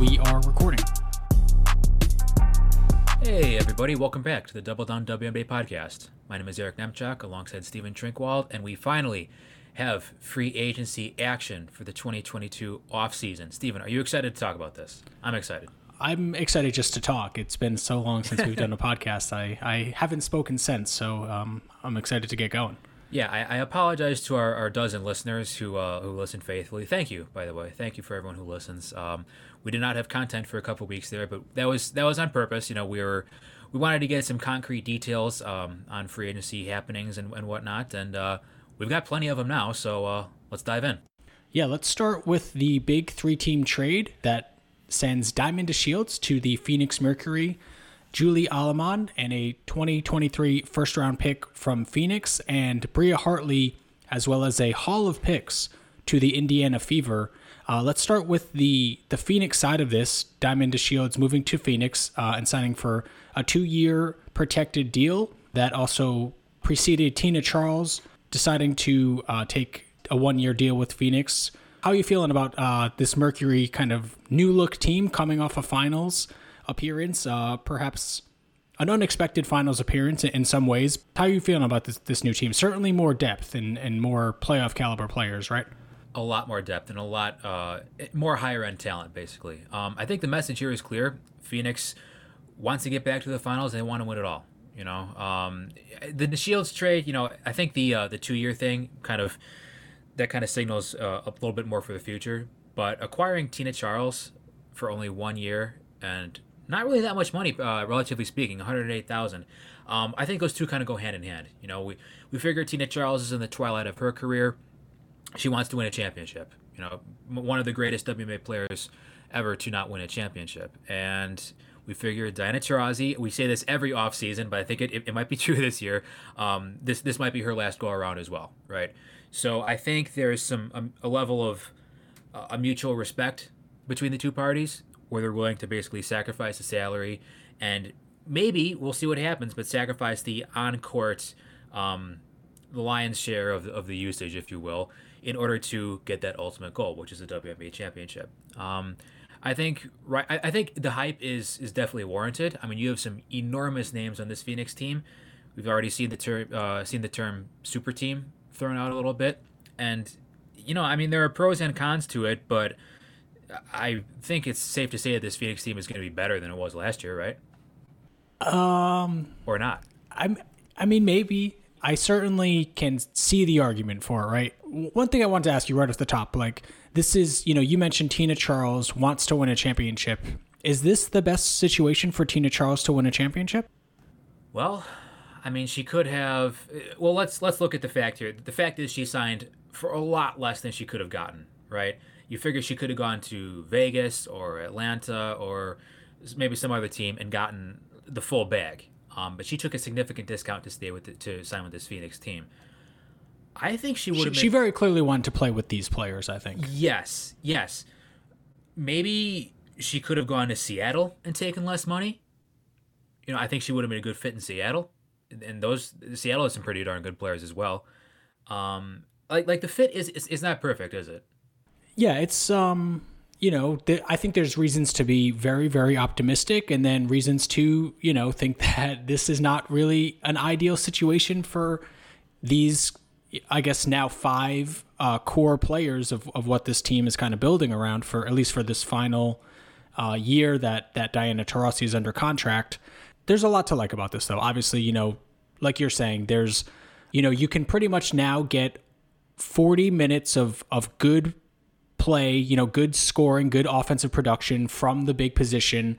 We are recording. Hey, everybody, welcome back to the Double Down WNBA podcast. My name is Eric Nemchak alongside Stephen Trinkwald, and we finally have free agency action for the 2022 offseason. Stephen, are you excited to talk about this? I'm excited. I'm excited just to talk. It's been so long since we've done a podcast. I, I haven't spoken since, so um, I'm excited to get going. Yeah, I, I apologize to our, our dozen listeners who uh, who listen faithfully. Thank you, by the way. Thank you for everyone who listens. Um, we did not have content for a couple weeks there, but that was that was on purpose. You know, we were we wanted to get some concrete details um, on free agency happenings and, and whatnot, and uh, we've got plenty of them now. So uh, let's dive in. Yeah, let's start with the big three team trade that sends Diamond DeShields to the Phoenix Mercury Julie Allemand and a 2023 first round pick from Phoenix, and Bria Hartley, as well as a haul of picks to the Indiana Fever. Uh, let's start with the the Phoenix side of this. Diamond DeShields moving to Phoenix uh, and signing for a two year protected deal that also preceded Tina Charles deciding to uh, take a one year deal with Phoenix. How are you feeling about uh, this Mercury kind of new look team coming off a finals? appearance, uh, perhaps an unexpected finals appearance in some ways. How are you feeling about this this new team? Certainly more depth and, and more playoff caliber players, right? A lot more depth and a lot uh, more higher end talent, basically. Um, I think the message here is clear. Phoenix wants to get back to the finals and they want to win it all. You know, um, DeShields trade. You know, I think the uh, the two year thing kind of that kind of signals uh, a little bit more for the future. But acquiring Tina Charles for only one year and not really that much money, uh, relatively speaking, 108,000. Um, I think those two kind of go hand in hand. You know, we we figure Tina Charles is in the twilight of her career. She wants to win a championship. You know, one of the greatest WNBA players ever to not win a championship. And we figure Diana Taurasi, we say this every offseason, but I think it, it, it, might be true this year. Um, this this might be her last go around as well, right? So I think there's some um, a level of uh, a mutual respect between the two parties where they're willing to basically sacrifice the salary and maybe we'll see what happens, but sacrifice the on court, um, the lion's share of, of the usage, if you will, in order to get that ultimate goal, which is the WNBA championship. Um, I think right. I, I think the hype is is definitely warranted. I mean, you have some enormous names on this Phoenix team. We've already seen the term uh, seen the term super team thrown out a little bit, and you know, I mean, there are pros and cons to it, but I think it's safe to say that this Phoenix team is going to be better than it was last year, right? Um, or not? I'm. I mean, maybe. I certainly can see the argument for it, right? One thing I want to ask you right off the top, like this is, you know, you mentioned Tina Charles wants to win a championship. Is this the best situation for Tina Charles to win a championship? Well, I mean, she could have. Well, let's let's look at the fact here. The fact is, she signed for a lot less than she could have gotten, right? you figure she could have gone to Vegas or Atlanta or maybe some other team and gotten the full bag. Um, but she took a significant discount to stay with the, to sign with this Phoenix team. I think she would. She, she very clearly wanted to play with these players. I think. Yes, yes. Maybe she could have gone to Seattle and taken less money. You know, I think she would have been a good fit in Seattle, and those Seattle has some pretty darn good players as well. Um, like like the fit is is, is not perfect, is it? Yeah, it's um, you know, th- I think there's reasons to be very, very optimistic, and then reasons to, you know, think that this is not really an ideal situation for these. I guess now five uh, core players of, of what this team is kind of building around for at least for this final uh, year that that Diana Taurasi is under contract. There's a lot to like about this, though. Obviously, you know, like you're saying, there's, you know, you can pretty much now get 40 minutes of of good play, you know, good scoring, good offensive production from the big position.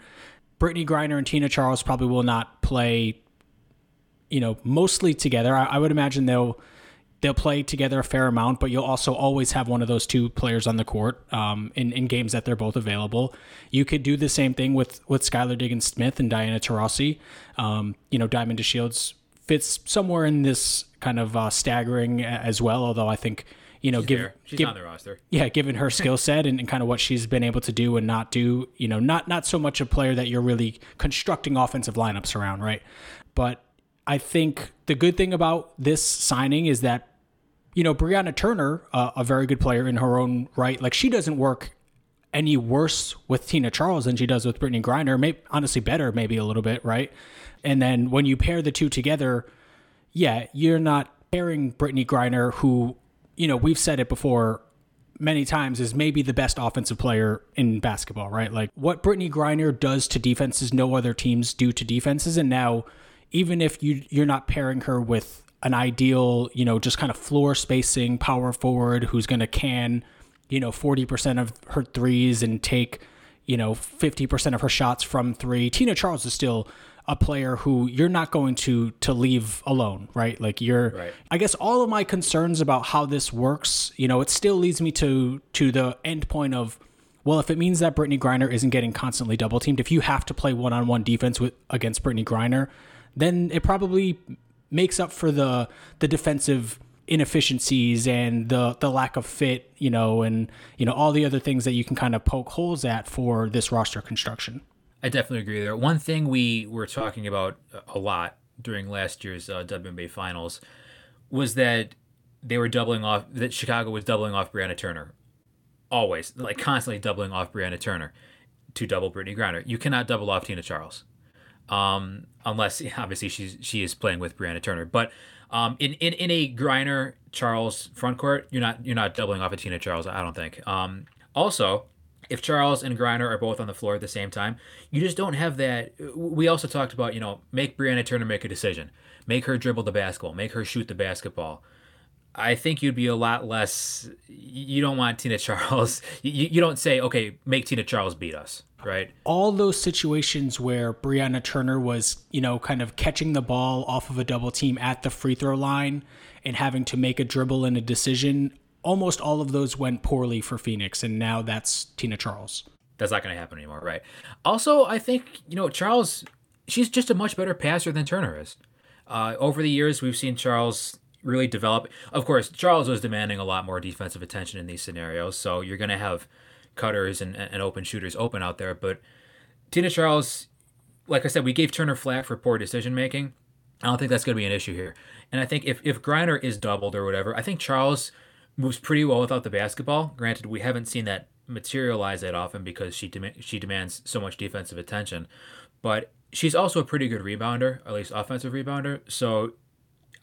Brittney Griner and Tina Charles probably will not play, you know, mostly together. I, I would imagine they'll they'll play together a fair amount, but you'll also always have one of those two players on the court um, in, in games that they're both available. You could do the same thing with with Skylar Diggins Smith and Diana Taurasi. Um, you know, Diamond DeShields fits somewhere in this kind of uh, staggering as well, although I think you know, she's give, she's give, on the roster. Yeah, given her skill set and, and, kind of what she's been able to do and not do, you know, not not so much a player that you're really constructing offensive lineups around, right? But I think the good thing about this signing is that, you know, Brianna Turner, uh, a very good player in her own right, like she doesn't work any worse with Tina Charles than she does with Brittney Griner. Maybe honestly better, maybe a little bit, right? And then when you pair the two together, yeah, you're not pairing Brittney Griner, who, you know, we've said it before many times, is maybe the best offensive player in basketball, right? Like what Brittney Griner does to defenses, no other teams do to defenses. And now, even if you you're not pairing her with an ideal, you know, just kind of floor spacing power forward who's going to can, you know, 40% of her threes and take, you know, 50% of her shots from three. Tina Charles is still a player who you're not going to to leave alone, right? Like you're Right. I guess all of my concerns about how this works, you know, it still leads me to to the end point of well, if it means that Brittney Griner isn't getting constantly double teamed, if you have to play one on one defense with against Brittney Griner, then it probably makes up for the the defensive inefficiencies and the the lack of fit, you know, and you know all the other things that you can kind of poke holes at for this roster construction. I definitely agree there. One thing we were talking about a lot during last year's uh, WNBA finals was that they were doubling off, that Chicago was doubling off Brianna Turner. Always, like constantly doubling off Brianna Turner to double Brittney Griner. You cannot double off Tina Charles. Um, unless obviously she's she is playing with Brianna Turner. But um, in, in, in a Griner Charles front court, you're not you're not doubling off a Tina Charles. I don't think. Um, also, if Charles and Griner are both on the floor at the same time, you just don't have that. We also talked about you know make Brianna Turner make a decision, make her dribble the basketball, make her shoot the basketball. I think you'd be a lot less. You don't want Tina Charles. You, you don't say, okay, make Tina Charles beat us, right? all those situations where Brianna Turner was, you know, kind of catching the ball off of a double team at the free throw line and having to make a dribble and a decision, almost all of those went poorly for Phoenix. And now that's Tina Charles. That's not going to happen anymore, right? Also, I think you know Charles. She's just a much better passer than Turner is. Uh, over the years, we've seen Charles really develop. Of course, Charles was demanding a lot more defensive attention in these scenarios, so you're going to have cutters and, and open shooters open out there. But Tina Charles, like I said, we gave Turner flack for poor decision making. I don't think that's going to be an issue here. And I think if, if Griner is doubled or whatever, I think Charles moves pretty well without the basketball. Granted, we haven't seen that materialize that often because she dem- she demands so much defensive attention, but she's also a pretty good rebounder, at least offensive rebounder. So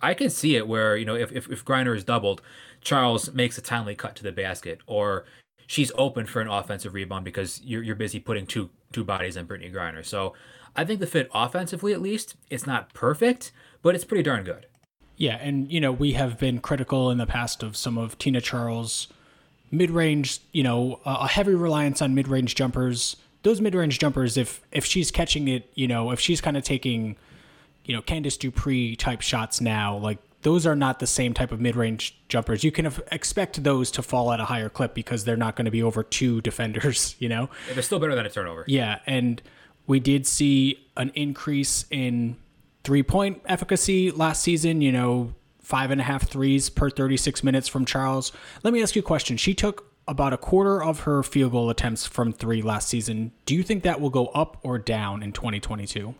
I can see it where you know if if, if Griner is doubled, Charles makes a timely cut to the basket, or she's open for an offensive rebound because you're you're busy putting two two bodies on Brittney Griner. So I think the fit offensively, at least, it's not perfect, but it's pretty darn good. Yeah, and you know we have been critical in the past of some of Tina Charles' mid-range, you know, a heavy reliance on mid-range jumpers. Those mid-range jumpers, if if she's catching it, you know, if she's kind of taking, you know, Candice Dupree type shots now, like those are not the same type of mid-range jumpers. You can expect those to fall at a higher clip because they're not going to be over two defenders, you know. Yeah, They're still better than a turnover. Yeah, and we did see an increase in three point efficacy last season, you know, five and a half threes per 36 minutes from Charles. Let me ask you a question. She took about a quarter of her field goal attempts from three last season. Do you think that will go up or down in 2022?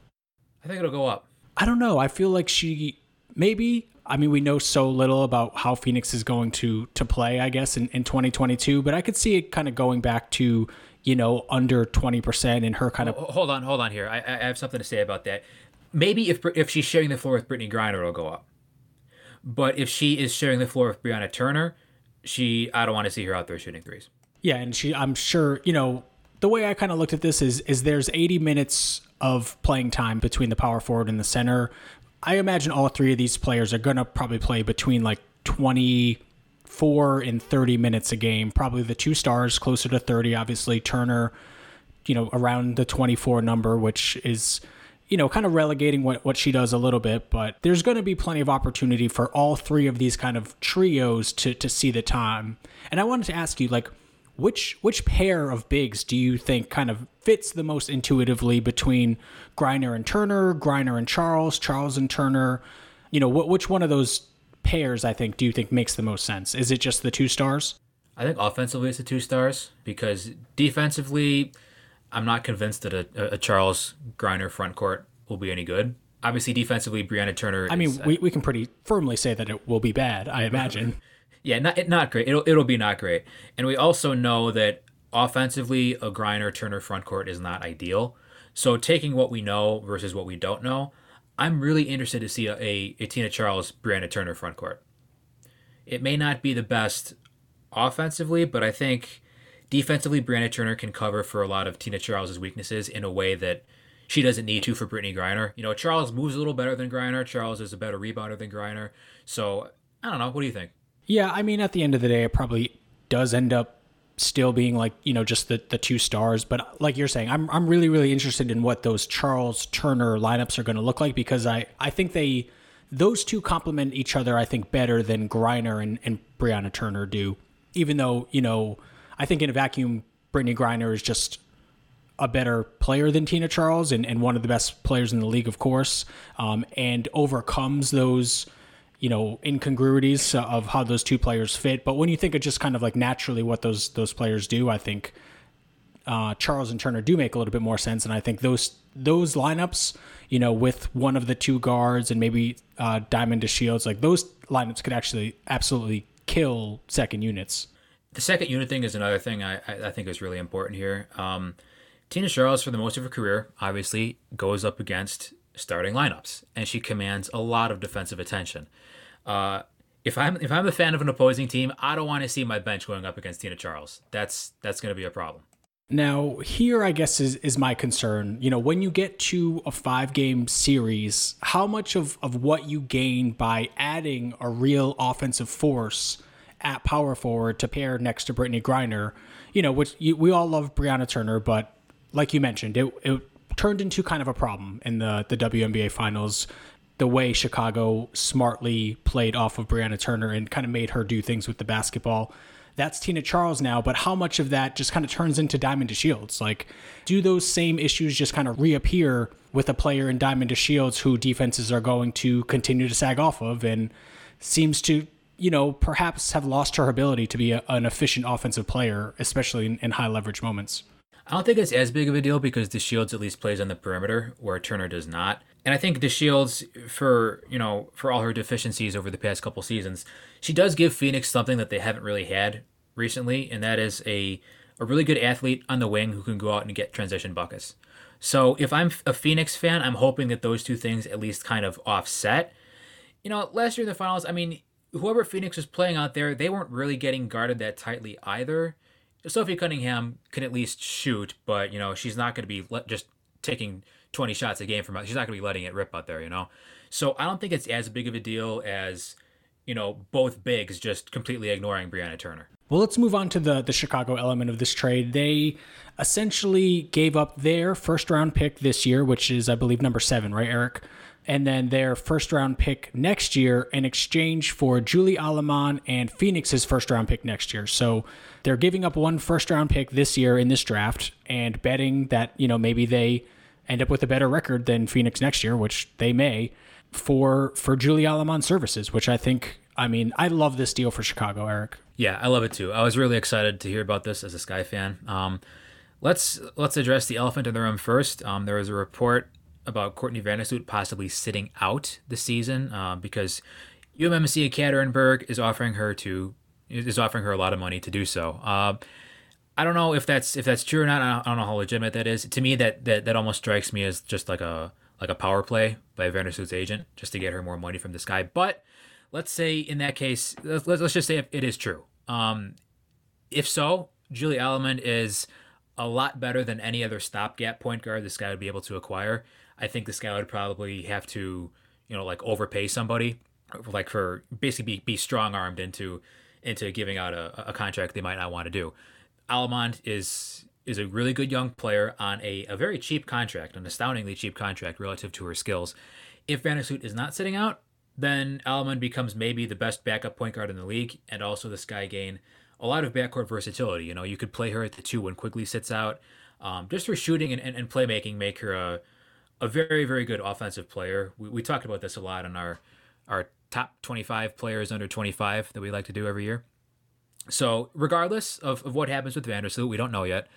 I think it'll go up. I don't know. I feel like she maybe. I mean, we know so little about how Phoenix is going to to play. I guess in, in 2022, but I could see it kind of going back to you know under 20 percent and her kind of Ho- Hold on, hold on here. I, I have something to say about that. Maybe if if she's sharing the floor with Brittney Griner, it'll go up. But if she is sharing the floor with Brianna Turner, she I don't want to see her out there shooting threes. Yeah, and she I'm sure, you know, the way I kind of looked at this is is there's 80 minutes of playing time between the power forward and the center. I imagine all three of these players are to probably play between like 24 and 30 minutes a game. Probably the two stars closer to 30, obviously Turner, you know, around the 24 number, which is you know, kind of relegating what, what she does a little bit, but there's going to be plenty of opportunity for all three of these kind of trios to, to see the time. And I wanted to ask you, like, which which pair of bigs do you think kind of fits the most intuitively between Griner and Turner, Griner and Charles, Charles and Turner? You know, what which one of those pairs I think do you think makes the most sense? Is it just the two stars? I think offensively it's the two stars because defensively, I'm not convinced that a, a Charles Griner front court will be any good. Obviously, defensively, Brianna Turner. I mean, is, uh, we, we can pretty firmly say that it will be bad, I imagine. yeah, not not great. It'll it'll be not great. And we also know that offensively, a Griner Turner front court is not ideal. So taking what we know versus what we don't know, I'm really interested to see a, a, a Tina Charles Brianna Turner front court. It may not be the best offensively, but I think defensively, Brianna Turner can cover for a lot of Tina Charles's weaknesses in a way that she doesn't need to for Brittney Griner. You know, Charles moves a little better than Griner. Charles is a better rebounder than Griner. So I don't know. What do you think? Yeah, I mean, at the end of the day, it probably does end up still being like you know just the the two stars but like you're saying i'm i'm really really interested in what those charles turner lineups are going to look like because i i think they those two complement each other i think better than griner and, and brianna turner do even though you know i think in a vacuum Brittney griner is just a better player than tina charles and, and one of the best players in the league of course um, and overcomes those you know incongruities of how those two players fit. But when you think of just kind of like naturally what those those players do, I think uh, Charles and Turner do make a little bit more sense. And I think those those lineups, you know, with one of the two guards and maybe uh, Diamond DeShields, like those lineups could actually absolutely kill second units. The second unit thing is another thing I, I think is really important here. Um, Tina Charles, for the most of her career, obviously goes up against starting lineups, and she commands a lot of defensive attention. Uh, if I'm if I'm a fan of an opposing team, I don't want to see my bench going up against Tina Charles. That's that's going to be a problem. Now, here I guess is is my concern. You know, when you get to a five game series, how much of, of what you gain by adding a real offensive force at power forward to pair next to Brittney Griner, you know, which you, we all love Brianna Turner, but like you mentioned, it, it turned into kind of a problem in the, the WNBA finals the way Chicago smartly played off of Brianna Turner and kind of made her do things with the basketball. That's Tina Charles now, but how much of that just kind of turns into Diamond DeShields? Like, do those same issues just kind of reappear with a player in Diamond DeShields who defenses are going to continue to sag off of and seems to, you know, perhaps have lost her ability to be a, an efficient offensive player, especially in, in high leverage moments? I don't think it's as big of a deal because DeShields at least plays on the perimeter where Turner does not. And I think DeShields for you know, for all her deficiencies over the past couple seasons, she does give Phoenix something that they haven't really had recently, and that is a a really good athlete on the wing who can go out and get transition buckets. So if I'm a Phoenix fan, I'm hoping that those two things at least kind of offset. You know, last year in the finals, I mean, whoever Phoenix was playing out there, they weren't really getting guarded that tightly either. Sophie Cunningham can at least shoot, but you know she's not going to be le- just taking 20 shots a game from she's not going to be letting it rip out there, you know. So I don't think it's as big of a deal as you know both bigs just completely ignoring Brianna Turner. Well, let's move on to the the Chicago element of this trade. They essentially gave up their first round pick this year, which is I believe number 7, right, Eric? And then their first round pick next year in exchange for Julie Allemand and Phoenix's first round pick next year. So they're giving up one first round pick this year in this draft and betting that, you know, maybe they end up with a better record than Phoenix next year, which they may, for for Julie Allemand services, which I think I mean, I love this deal for Chicago, Eric. Yeah, I love it too. I was really excited to hear about this as a Sky fan. Um, let's let's address the elephant in the room first. Um, there was a report about Courtney Vandersloot possibly sitting out the season uh, because UMMC Ekaterinburg is offering her to is offering her a lot of money to do so. Uh, I don't know if that's if that's true or not. I don't, know how legitimate that is. To me, that, that that almost strikes me as just like a like a power play by Vandersloot's agent just to get her more money from the Sky. But let's say in that case, let's, let's just say it is true. Um, if so, Julie Allemand is a lot better than any other stopgap point guard the Sky would be able to acquire. I think the Sky would probably have to, you know, like overpay somebody, like for basically be, be strong armed into into giving out a, a contract they might not want to do. Allemand is is a really good young player on a, a very cheap contract, an astoundingly cheap contract relative to her skills. If Vandersloot is not sitting out, then Allemand becomes maybe the best backup point guard in the league, and also the Sky gain a lot of backcourt versatility. You know, you could play her at the two when Quigley sits out. Um, just her shooting and, and, and playmaking make her a, a very very good offensive player. We, we talked about this a lot in our our top 25 players under 25 that we like to do every year. So regardless of, of what happens with Vandersloot, we don't know yet.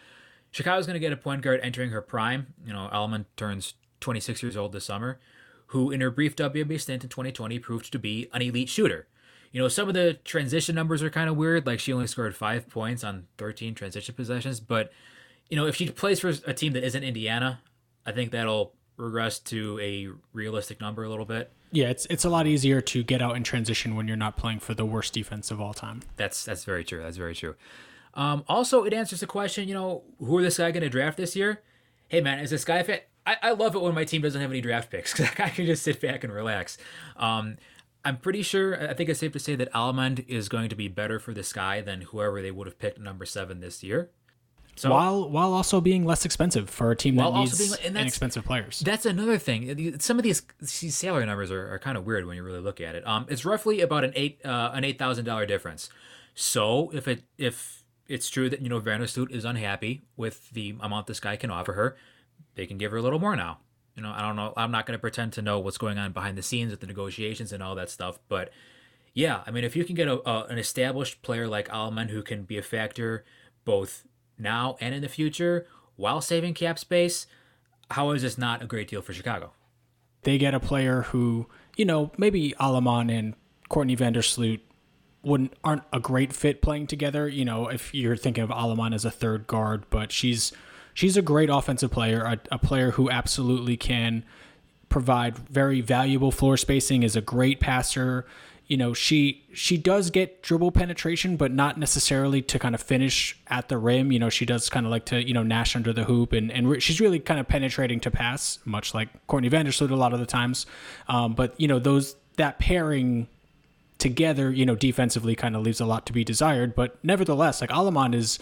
Chicago's going to get a point guard entering her prime. You know, Allemand turns 26 years old this summer, who in her brief WNBA stint in 2020 proved to be an elite shooter. You know, some of the transition numbers are kind of weird. Like she only scored five points on 13 transition possessions. But, you know, if she plays for a team that isn't Indiana, I think that'll regress to a realistic number a little bit. Yeah, it's it's a lot easier to get out in transition when you're not playing for the worst defense of all time. That's that's very true. That's very true. Um, also, it answers the question. You know, who are the Sky going to draft this year? Hey, man, is this guy fit? I, I love it when my team doesn't have any draft picks because I can just sit back and relax. Um, I'm pretty sure. I think it's safe to say that Allemand is going to be better for the Sky than whoever they would have picked number seven this year. So while while also being less expensive for a team that needs being, inexpensive players. That's another thing. Some of these these salary numbers are, are kind of weird when you really look at it. Um, it's roughly about an eight uh, an eight thousand dollar difference. So if it if it's true that you know Vandersloot is unhappy with the amount the Sky can offer her, they can give her a little more now. You know, I don't know. I'm not going to pretend to know what's going on behind the scenes with the negotiations and all that stuff, but yeah, I mean, if you can get a, a an established player like Allemand who can be a factor both now and in the future while saving cap space, how is this not a great deal for Chicago? They get a player who, you know, maybe Allemand and Courtney Vandersloot wouldn't aren't a great fit playing together. You know, if you're thinking of Allemand as a third guard, but she's she's a great offensive player, a, a player who absolutely can provide very valuable floor spacing, is a great passer you know she she does get dribble penetration but not necessarily to kind of finish at the rim. You know she does kind of like to you know nash under the hoop and and re- she's really kind of penetrating to pass much like Courtney Vandersloot a lot of the times. Um, but you know those that pairing together you know defensively kind of leaves a lot to be desired. But nevertheless like Allemand is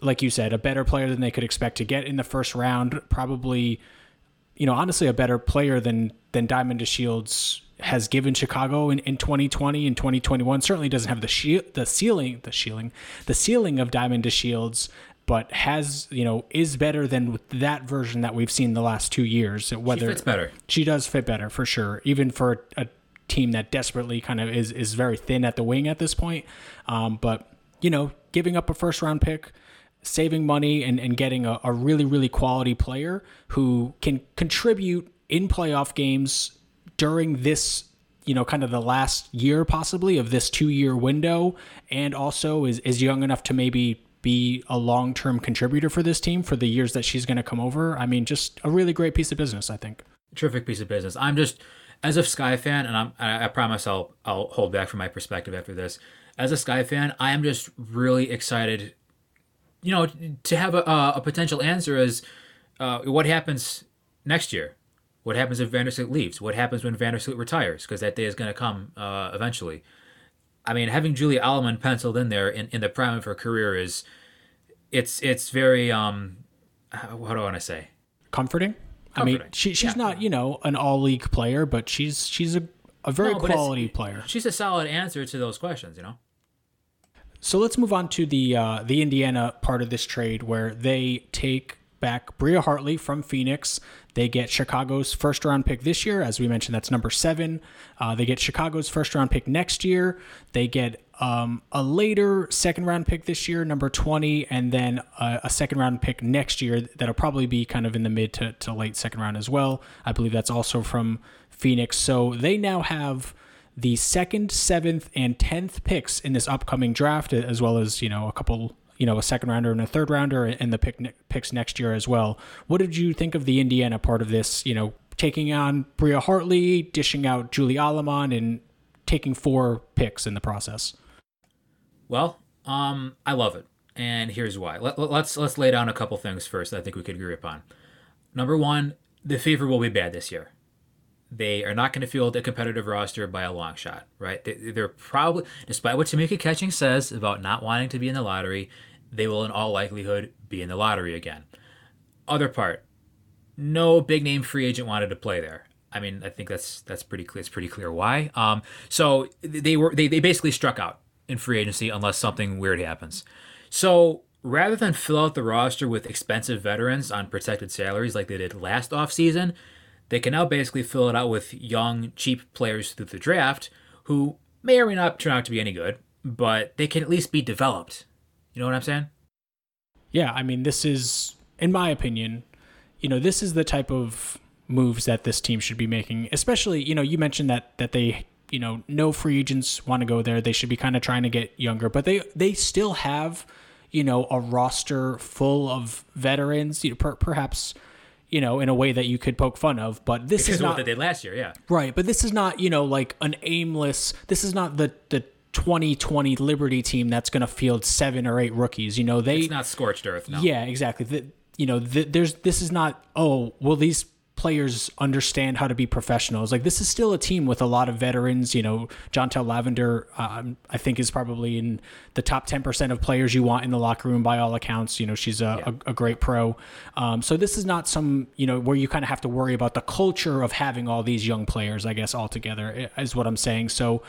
like you said a better player than they could expect to get in the first round. Probably you know honestly a better player than than Diamond DeShields has given Chicago in, in 2020 and 2021 certainly doesn't have the shield, the ceiling, the shielding, the ceiling of Diamond DeShields, but has you know is better than that version that we've seen the last two years. Whether she fits better, she does fit better for sure, even for a, a team that desperately kind of is is very thin at the wing at this point. Um, but you know, giving up a first round pick saving money and, and getting a, a really, really quality player who can contribute in playoff games during this you know kind of the last year possibly of this two year window and also is is young enough to maybe be a long term contributor for this team for the years that she's going to come over. I mean just a really great piece of business i think. Terrific piece of business. I'm just as a sky fan and i'm i promise i'll i'll hold back from my perspective after this. As a sky fan i am just really excited you know to have a, a potential answer is uh, what happens next year what happens if Vandersloot leaves? What happens when Vandersloot retires? Because that day is going to come uh, eventually. I mean, having Julia Allemand penciled in there in, in the prime of her career is, it's it's very um, what do I want to say? Comforting. Comforting. I mean, she she's yeah. not you know an all league player, but she's she's a a very no, quality player. She's a solid answer to those questions, you know. So let's move on to the uh, the Indiana part of this trade where they take back Bria Hartley from Phoenix. They get Chicago's first round pick this year. As we mentioned, that's number seven. Uh, they get Chicago's first round pick next year. They get um, a later second round pick this year, number 20, and then a, a, second round pick next year that'll probably be kind of in the mid to, to late second round as well. I believe that's also from Phoenix. So they now have the second, seventh, and tenth picks in this upcoming draft, as well as, you know, a couple you know a second rounder and a third rounder and the pick picks next year as well. What did you think of the Indiana part of this? You know, taking on Bria Hartley, dishing out Julie Allemand, and taking four picks in the process. Well, um, I love it, and here's why. Let, let's let's lay down a couple things first. I think we could agree upon. Number one, the Fever will be bad this year. They are not going to field a competitive roster by a long shot, right? They, are probably, despite what Tamika Catchings says about not wanting to be in the lottery, they will in all likelihood be in the lottery again. Other part, no big name free agent wanted to play there. I mean, I think that's that's pretty clear. It's pretty clear why. Um, so they were they, they basically struck out in free agency unless something weird happens. So rather than fill out the roster with expensive veterans on protected salaries like they did last offseason, they can now basically fill it out with young, cheap players through the draft who may or may not turn out to be any good, but they can at least be developed you know what I'm saying? Yeah, I mean, this is, in my opinion, you know, this is the type of moves that this team should be making. Especially, you know, you mentioned that that they you know, no free agents want to go there. They should be kind of trying to get younger, but they they still have, you know, a roster full of veterans. You know, per, perhaps, you know, in a way that you could poke fun of. But this because is of what not they did last year. Yeah, right. But this is not, you know, like an aimless. This is not the the 2020 Liberty team that's going to field seven or eight rookies. You know, they it's not scorched earth. No. yeah, exactly. The, you know, the, there's this is not. Oh, will these players understand how to be professionals. Like this is still a team with a lot of veterans. You know, Jantel Lavender, um, I think, is probably in the top ten percent of players you want in the locker room by all accounts. You know, she's a, Yeah. a, a great pro. Um, so this is not some you know where you kind of have to worry about the culture of having all these young players. I guess altogether is what I'm saying. So.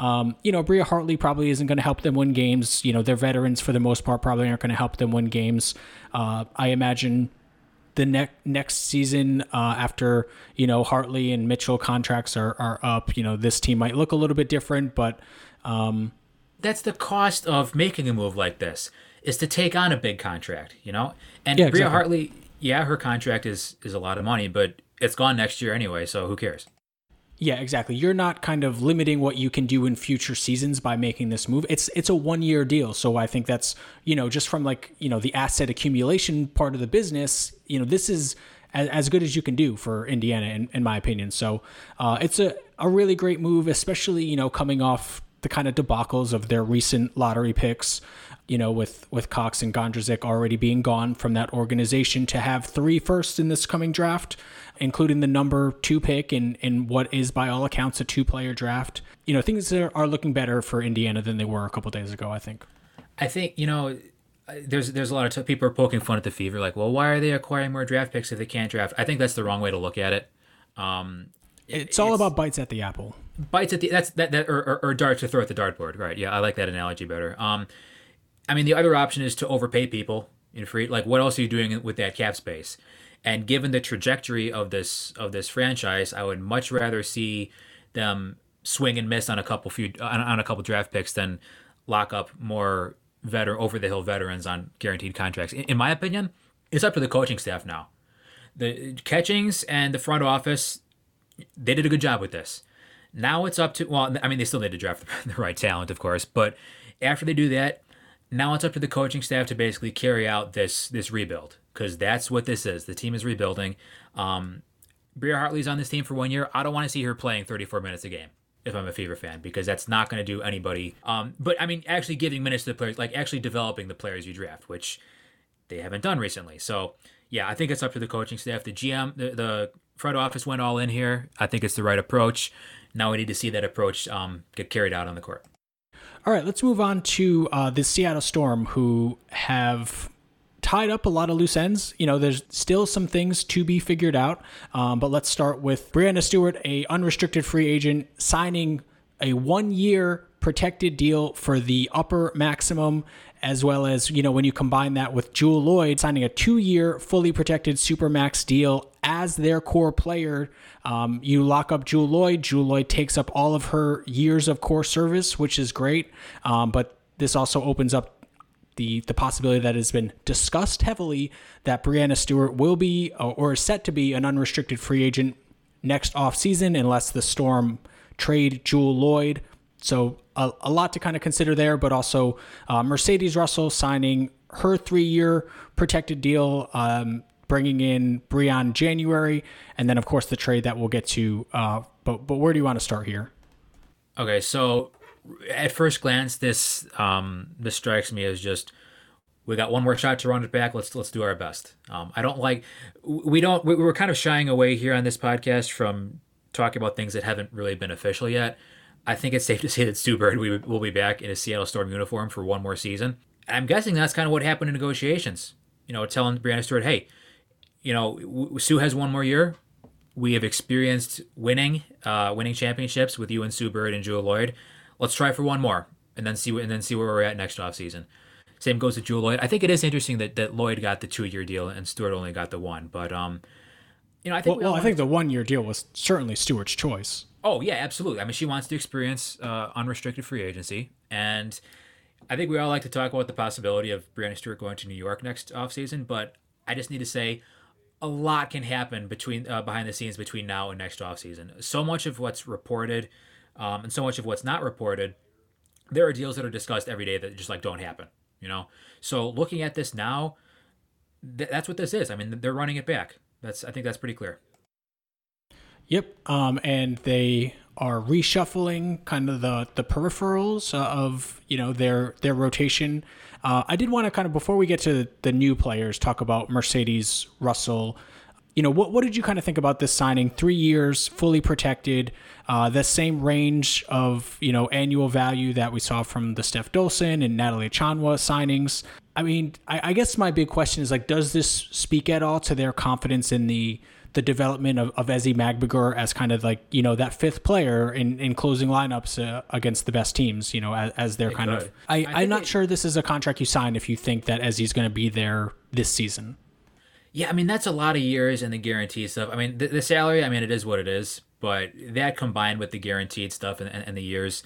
Um, you know, Bria Hartley probably isn't going to help them win games. You know, their veterans for the most part probably aren't going to help them win games. Uh, I imagine the next next season uh, after you know Hartley and Mitchell contracts are, are up, you know this team might look a little bit different, but um, that's the cost of making a move like this is to take on a big contract, you know. And Yeah, Bria exactly. Hartley, yeah, her contract is is a lot of money, but it's gone next year anyway, so who cares? yeah, exactly. You're not kind of limiting what you can do in future seasons by making this move. It's it's a one year deal, so I think that's you know just from like you know the asset accumulation part of the business, you know this is. As, as good as you can do for Indiana, in, in my opinion. So uh, it's a, a really great move, especially you know coming off the kind of debacles of their recent lottery picks, you know, with with Cox and Gondrezick already being gone from that organization to have three firsts in this coming draft, including the number two pick in in what is by all accounts a two player draft. You know, things are, are looking better for Indiana than they were a couple days ago. I think. I think you know. There's there's a lot of t- people are poking fun at the Fever, like, well, why are they acquiring more draft picks if they can't draft? I think that's the wrong way to look at it. Um, It's all about bites at the apple. bites at the that's that that or, or, or darts to throw at the dartboard, right? Yeah, I like that analogy better. Um, I mean, the other option is to overpay people in free. Like, what else are you doing with that cap space? And given the trajectory of this of this franchise, I would much rather see them swing and miss on a couple few on, on a couple draft picks than lock up more veteran over the hill veterans on guaranteed contracts. In, in my opinion, it's up to the coaching staff now. The catchings and the front office, they did a good job with this. Now it's up to well, I mean they still need to draft the right talent, of course, but after they do that, now it's up to the coaching staff to basically carry out this this rebuild because that's what this is. The team is rebuilding. Um, Bria Hartley's on this team for one year. I don't want to see her playing 34 minutes a game if I'm a Fever fan because that's not going to do anybody. Um, but I mean, actually giving minutes to the players, like actually developing the players you draft, which they haven't done recently. So yeah, I think it's up to the coaching staff. The GM, the, the front office went all in here. I think it's the right approach. Now we need to see that approach um, get carried out on the court. All right, let's move on to uh, the Seattle Storm, who have tied up a lot of loose ends. You know, there's still some things to be figured out. Um, but let's start with Breanna Stewart, a unrestricted free agent, signing a one-year protected deal for the upper maximum, as well as you know when you combine that with Jewel Lloyd signing a two-year fully protected supermax deal as their core player. Um, you lock up Jewel Lloyd. Jewel Lloyd takes up all of her years of core service, which is great. Um, but this also opens up the the possibility that has been discussed heavily that Breanna Stewart will be uh, or is set to be an unrestricted free agent next offseason unless the Storm trade Jewel Lloyd. So a, a lot to kind of consider there, but also uh, Mercedes Russell signing her three year protected deal, um, bringing in Briann January, and then of course the trade that we'll get to. Uh, but but where do you want to start here? Okay, so at first glance, this um, this strikes me as just we got one more shot to run it back. Let's let's do our best. Um, I don't like we don't we, we're kind of shying away here on this podcast from talking about things that haven't really been official yet. I think it's safe to say that Sue Bird we will be back in a Seattle Storm uniform for one more season. I'm guessing that's kind of what happened in negotiations. You know, telling Breanna Stewart, hey, you know, Sue has one more year. We have experienced winning, uh, winning championships with you and Sue Bird and Jewel Lloyd. Let's try for one more, and then see and then see where we're at next offseason. Same goes with Jewel Lloyd. I think it is interesting that, that Lloyd got the two year deal and Stewart only got the one. But um, you know, I think Well, we well I think the one year deal was certainly Stewart's choice. Oh yeah, absolutely. I mean, she wants to experience uh, unrestricted free agency, and I think we all like to talk about the possibility of Breanna Stewart going to New York next offseason. But I just need to say, a lot can happen between uh, behind the scenes between now and next offseason. So much of what's reported um, and so much of what's not reported, there are deals that are discussed every day that just like don't happen. You know, so looking at this now, th- that's what this is. I mean, they're running it back. That's I think that's pretty clear. Yep. Um, and they are reshuffling kind of the the peripherals uh, of you know their their rotation. Uh, I did want to kind of before we get to the new players talk about Mercedes Russell. You know what? What did you kind of think about this signing? Three years, fully protected, uh, the same range of you know annual value that we saw from the Steph Dolson and Natalie Achonwa signings. I mean, I, I guess my big question is like, does this speak at all to their confidence in the the development of, of Ezi Magbegor as kind of like, you know, that fifth player in, in closing lineups uh, against the best teams, you know, as, as they're kind could. of. I, I I'm not it- sure this is a contract you sign if you think that Ezi's going to be there this season. Yeah, I mean that's a lot of years and the guarantee stuff. I mean the, the salary, I mean it is what it is, but that combined with the guaranteed stuff and, and, and the years,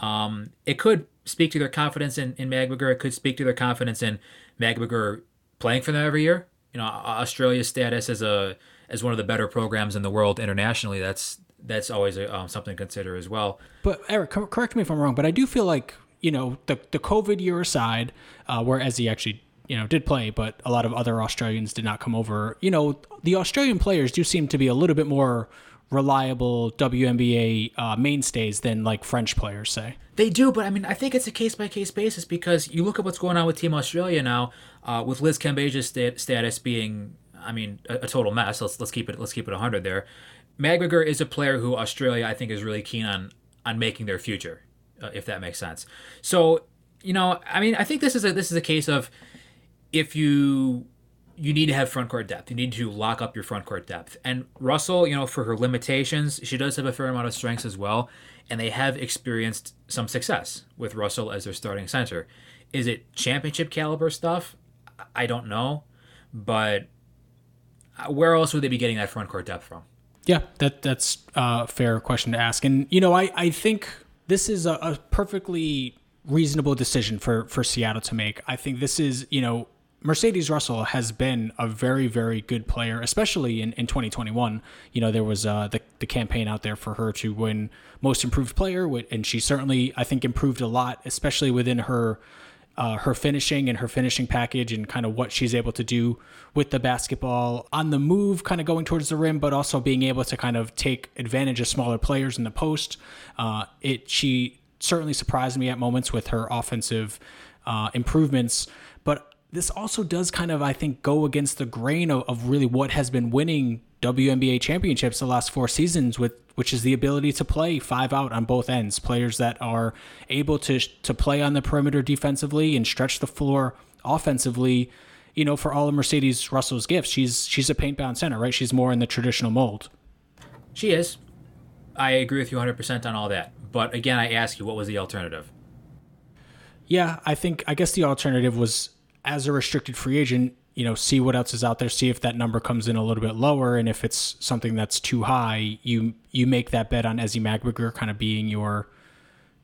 um, it could speak to their confidence in, in Magbegor. It could speak to their confidence in Magbegor playing for them every year. You know, Australia's status as a as one of the better programs in the world internationally. That's that's always a, um, something to consider as well. But Eric, cor- correct me if I'm wrong, but I do feel like you know the the COVID year aside, uh, Ezi actually you know did play, but a lot of other Australians did not come over. You know, the Australian players do seem to be a little bit more reliable WNBA uh, mainstays than like French players say. They do, but I mean, I think it's a case by case basis because you look at what's going on with Team Australia now, uh, with Liz Cambage's sta- status being, I mean, a, a total mess. Let's let's keep it let's keep it hundred there. Magbegor is a player who Australia I think is really keen on on making their future, uh, if that makes sense. So you know, I mean, I think this is a this is a case of if you you need to have front court depth. You need to lock up your front court depth. And Russell, you know, for her limitations, she does have a fair amount of strengths as well. And they have experienced some success with Russell as their starting center. Is it championship caliber stuff? I don't know. But uh, where else would they be getting that front court depth from? Yeah, that that's uh, a fair question to ask. And you know, I, I think this is a, a perfectly reasonable decision for for Seattle to make. I think this is, you know, Mercedes Russell has been a very, very good player, especially in, in 2021. You know, there was uh, the, the campaign out there for her to win most improved player, and she certainly, I think, improved a lot, especially within her uh, her finishing and her finishing package and kind of what she's able to do with the basketball on the move, kind of going towards the rim, but also being able to kind of take advantage of smaller players in the post. Uh, it she certainly surprised me at moments with her offensive uh, improvements, but this also does kind of I think go against the grain of, of really what has been winning WNBA championships the last four seasons with which is the ability to play five out on both ends players that are able to to play on the perimeter defensively and stretch the floor offensively you know for all of Mercedes Russell's gifts she's she's a paint bound center right she's more in the traditional mold She is. I agree with you 100% on all that. But again, I ask you, what was the alternative? Yeah, I think I guess the alternative was as a restricted free agent, you know, see what else is out there, see if that number comes in a little bit lower, and if it's something that's too high, you you make that bet on Ezi Magbegor kind of being your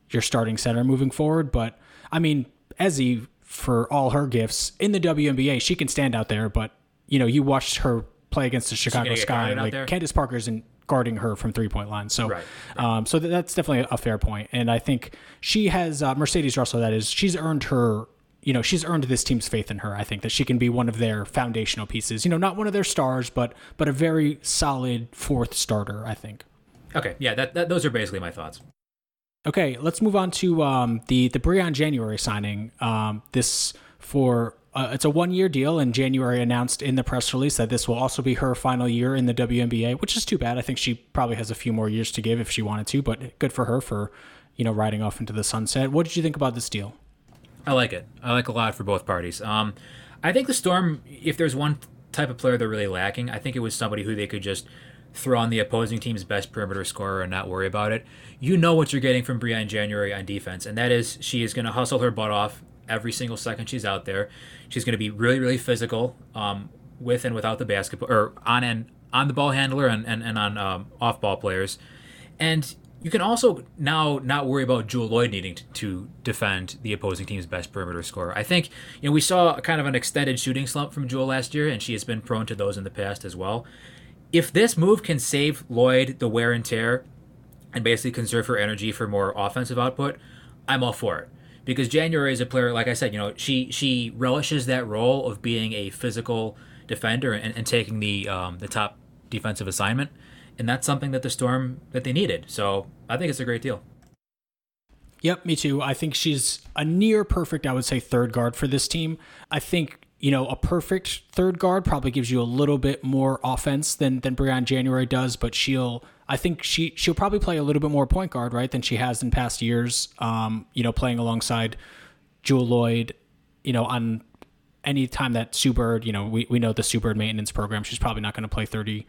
your starting center moving forward. But I mean, Ezi, for all her gifts in the WNBA, she can stand out there. But you know, you watched her play against the Chicago Sky, like? Candace Parker isn't guarding her from three point line. So, Right, um, so that's definitely a fair point. And I think she has uh, Mercedes Russell. That is, she's earned her. You know, she's earned this team's faith in her. I think that she can be one of their foundational pieces. You know, not one of their stars, but but a very solid fourth starter. I think. Okay, yeah, that, that those are basically my thoughts. Okay, let's move on to um, the the Briann January signing. Um, this for uh, it's a one year deal, and January announced in the press release that this will also be her final year in the WNBA, which is too bad. I think she probably has a few more years to give if she wanted to, but good for her for you know riding off into the sunset. What did you think about this deal? I like it. I like a lot for both parties. Um, I think the Storm, if there's one type of player they're really lacking, I think it was somebody who they could just throw on the opposing team's best perimeter scorer and not worry about it. You know what you're getting from Briann January on defense, and that is she is going to hustle her butt off every single second she's out there. She's going to be really, really physical um, with and without the basketball, or on and on the ball handler and, and, and on um, off ball players. And you can also now not worry about Jewel Lloyd needing to, to defend the opposing team's best perimeter scorer. I think you know we saw kind of an extended shooting slump from Jewel last year, and she has been prone to those in the past as well. If this move can save Lloyd the wear and tear and basically conserve her energy for more offensive output, I'm all for it. Because January is a player, like I said, you know, she she relishes that role of being a physical defender and, and taking the um, the top defensive assignment, and that's something that the Storm that they needed. So I think it's a great deal. Yep, me too. I think she's a near perfect, I would say, third guard for this team. I think you know, a perfect third guard probably gives you a little bit more offense than than Briann January does, but she'll I think she she'll probably play a little bit more point guard, right, than she has in past years. Um, you know, playing alongside Jewell Loyd, you know, on any time that Sue Bird, you know, we, we know the Sue Bird maintenance program, she's probably not going to play 30,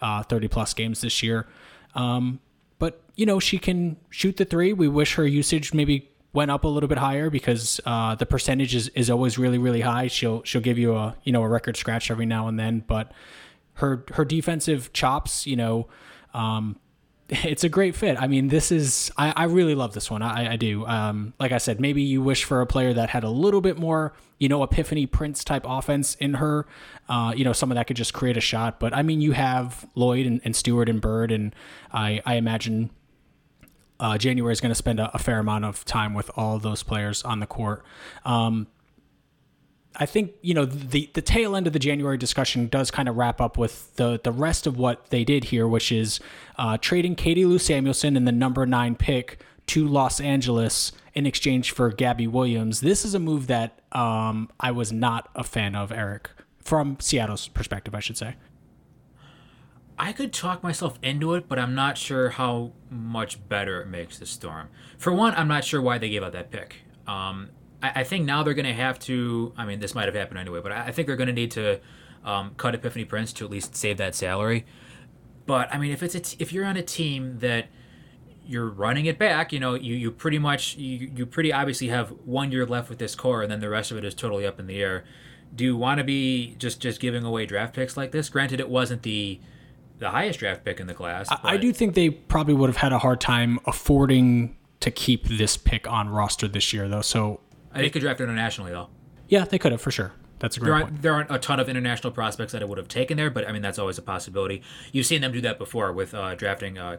uh, 30 plus games this year. Um, but, you know, she can shoot the three. We wish her usage maybe went up a little bit higher because uh, the percentage is, is always really really high. She'll she'll give you a you know a record scratch every now and then, but her her defensive chops, you know, um, it's a great fit. I mean, this is I, I really love this one. I, I do. Um, like I said, maybe you wish for a player that had a little bit more, you know, Epiphany Prince type offense in her. Uh, you know, someone that could just create a shot. But I mean, you have Loyd and, and Stewart and Bird, and I I imagine uh, January is going to spend a, a, fair amount of time with all those players on the court. Um, I think you know the the tail end of the January discussion does kind of wrap up with the the rest of what they did here, which is uh, trading Katie Lou Samuelson in the number nine pick to Los Angeles in exchange for Gabby Williams. This is a move that um, I was not a fan of, Eric, from Seattle's perspective, I should say. I could talk myself into it, but I'm not sure how much better it makes the Storm. For one, I'm not sure why they gave out that pick. Um, I, I, think now they're going to have to. I mean, this might have happened anyway, but I, I think they're going to need to um, cut Epiphany Prince to at least save that salary. But I mean, if it's a t- if you're on a team that you're running it back, you know, you, you pretty much you, you pretty obviously have one year left with this core, and then the rest of it is totally up in the air. Do you want to be just just giving away draft picks like this? Granted, it wasn't the the highest draft pick in the class. I, I do think they probably would have had a hard time affording to keep this pick on roster this year, though. So they could draft internationally, though. Yeah, they could have for sure. That's a great there aren't, point. There aren't a ton of international prospects that I would have taken there, but I mean that's always a possibility. You've seen them do that before with uh, drafting uh,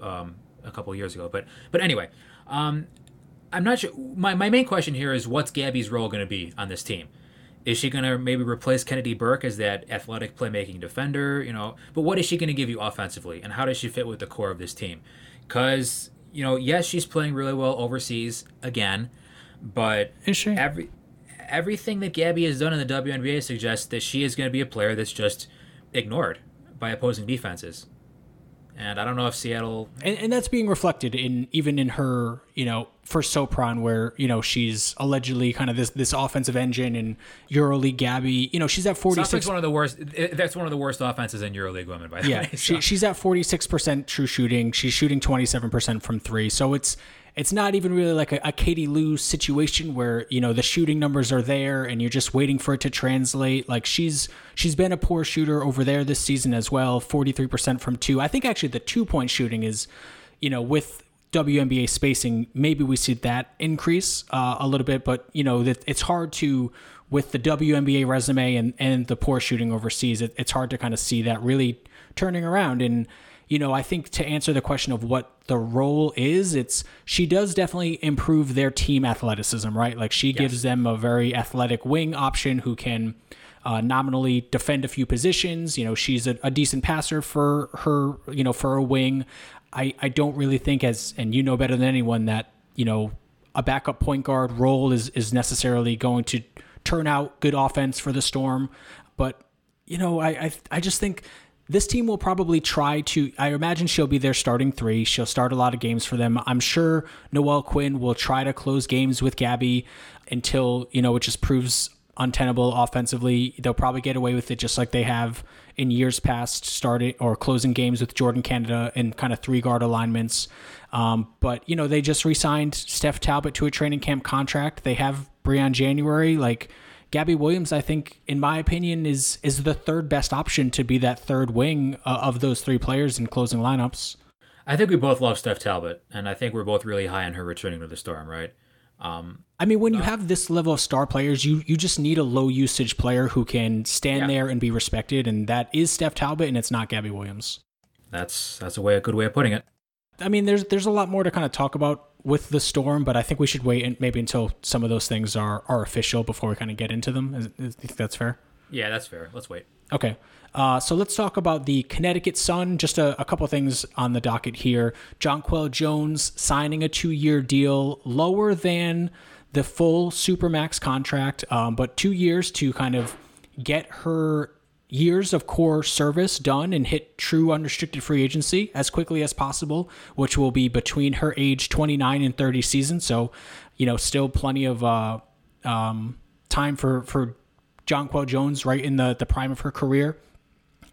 um, a couple years ago. But but anyway, um, I'm not sure. My, my main question here is what's Gabby's role going to be on this team? Is she going to maybe replace Kennedy Burke as that athletic playmaking defender? You know, but what is she going to give you offensively, and how does she fit with the core of this team? Because you know, yes, she's playing really well overseas again, but is she? every everything that Gabby has done in the WNBA suggests that she is going to be a player that's just ignored by opposing defenses and I don't know if Seattle and, and, that's being reflected in even in her you know for Sopron where you know she's allegedly kind of this this offensive engine and EuroLeague Gabby you know she's at forty six one of the worst eh, that's one of the worst offenses in EuroLeague women by the yeah, way so. she, she's at forty six percent true shooting she's shooting twenty seven percent from three so it's it's not even really like a, a Katie Lou situation where you know the shooting numbers are there and you're just waiting for it to translate. Like she's she's been a poor shooter over there this season as well, 43% from two. I think actually the two point shooting is, you know, with WNBA spacing, maybe we see that increase uh, a little bit, but you know that it's hard to with the WNBA resume and and the poor shooting overseas. It, it's hard to kind of see that really turning around and you know, I think to answer the question of what the role is, it's she does definitely improve their team athleticism, right? Like she yes. gives them a very athletic wing option who can uh, nominally defend a few positions. You know, she's a, a, decent passer for her, you know, for a wing. I, I don't really think as, and you know better than anyone that, you know, a backup point guard role is, is necessarily going to turn out good offense for the Storm. But, you know, I, I, I just think this team will probably try to. I imagine she'll be their starting three. She'll start a lot of games for them. I'm sure Noelle Quinn will try to close games with Gabby until you know it just proves untenable offensively. They'll probably get away with it just like they have in years past, starting or closing games with Jordan Canada in kind of three guard alignments. Um, but you know they just re-signed Steph Talbot to a training camp contract. They have Briann January like Gabby Williams, I think, in my opinion, is is the third best option to be that third wing uh, of those three players in closing lineups. I think we both love Steph Talbot, and I think we're both really high on her returning to the Storm, right? Um, I mean, when you uh, have this level of star players, you you just need a low usage player who can stand yeah. there and be respected, and that is Steph Talbot, and it's not Gabby Williams. That's that's a way a good way of putting it. I mean, there's there's a lot more to kind of talk about with the storm, but I think we should wait and maybe until some of those things are are official before we kind of get into them. Is, is, think that's fair? Yeah, that's fair. Let's wait. Okay. Uh, so let's talk about the Connecticut Sun. Just a, a couple things on the docket here. Jonquel Jones signing a two-year deal, lower than the full supermax contract, um, but two years to kind of get her years of core service done and hit true unrestricted free agency as quickly as possible, which will be between her age 29 and 30 season. So, you know, still plenty of uh, um, time for for Jonquel Jones right in the the prime of her career,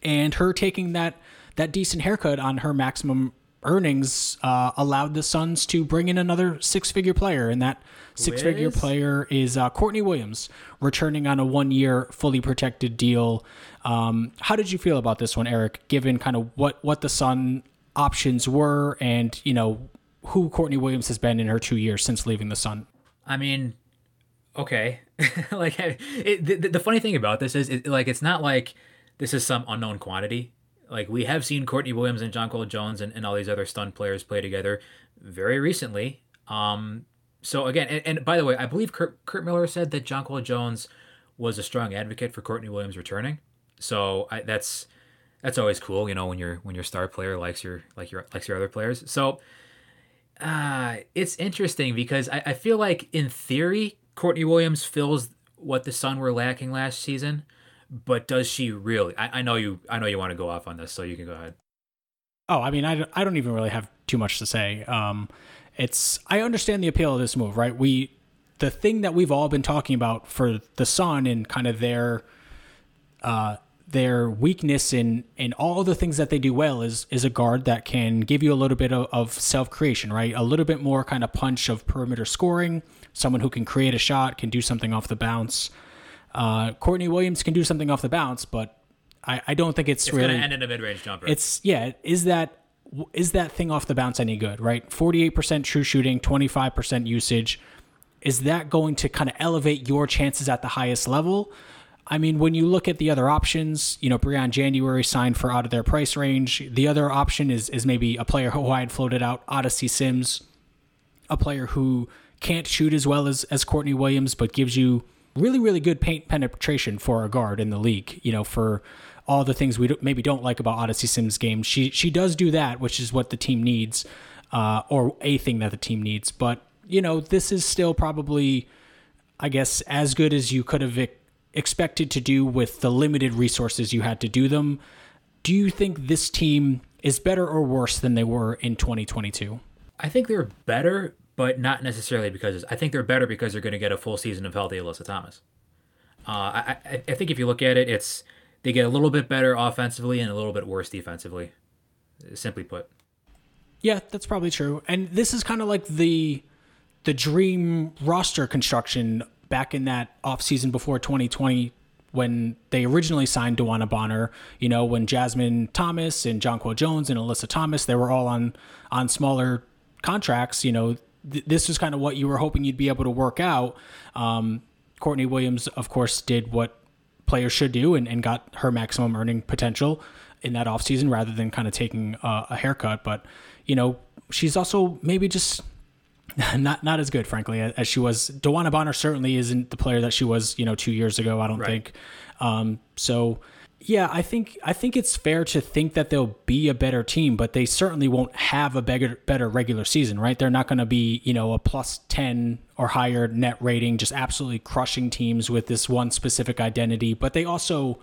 and her taking that that decent haircut on her maximum earnings uh, allowed the Suns to bring in another six figure player, and that six figure player is uh, Courtney Williams, returning on a one year fully protected deal. Um, how did you feel about this one, Eric? Given kind of what what the Sun options were, and you know who Courtney Williams has been in her two years since leaving the Sun. I mean, okay, like it, the, the funny thing about this is, it, like, it's not like this is some unknown quantity. Like we have seen Courtney Williams and Jonquel Jones and, and all these other stunt players play together very recently. Um, so again, and, and, by the way, I believe Kurt, Curt Miller said that Jonquel Jones was a strong advocate for Courtney Williams returning. So I, that's that's always cool, you know, when your when your star player likes your like your likes your other players. So uh, it's interesting because I, I feel like in theory, Courtney Williams fills what the Sun were lacking last season but does she really? I, I know you. I know you want to go off on this, so you can go ahead. Oh, I mean, I, I don't even really have too much to say. Um, it's I understand the appeal of this move, right? We the thing that we've all been talking about for the Sun and kind of their uh, their weakness in in all the things that they do well is is a guard that can give you a little bit of, of self creation, right? A little bit more kind of punch of perimeter scoring. Someone who can create a shot, can do something off the bounce. Uh, Courtney Williams can do something off the bounce, but I, I don't think it's, it's really going to end in a mid-range jumper. It's yeah. Is that is that thing off the bounce any good? Right, forty-eight percent true shooting, twenty-five percent usage. Is that going to kind of elevate your chances at the highest level? I mean, when you look at the other options, you know, Briann January signed for out of their price range. The other option is is maybe a player who I had floated out, Odyssey Sims, a player who can't shoot as well as as Courtney Williams, but gives you really, really good paint penetration for a guard in the league. You know, for all the things we maybe don't like about Odyssey Sims' game, she she does do that, which is what the team needs, uh, or a thing that the team needs. But you know, this is still probably, I guess, as good as you could have expected to do with the limited resources you had to do them. Do you think this team is better or worse than they were in 2022? I think they're better, but not necessarily because I think they're better because they're going to get a full season of healthy Alyssa Thomas. Uh, I, I think if you look at it, it's they get a little bit better offensively and a little bit worse defensively. Simply put. Yeah, that's probably true. And this is kind of like the the dream roster construction back in that offseason before 2020 when they originally signed DeWanna Bonner, you know, when Jasmine Thomas and Jonquel Jones and Alyssa Thomas, they were all on on smaller contracts, you know, th- this was kind of what you were hoping you'd be able to work out. Um, Courtney Williams, of course, did what players should do and, and got her maximum earning potential in that offseason rather than kind of taking a, a haircut. But, you know, she's also maybe just not not as good, frankly, as she was. DeWanna Bonner certainly isn't the player that she was, you know, two years ago. I don't right. think. Um, so yeah, I think I think it's fair to think that they'll be a better team, but they certainly won't have a better better regular season, right? They're not going to be, you know, a plus 10 or higher net rating, just absolutely crushing teams with this one specific identity, but they also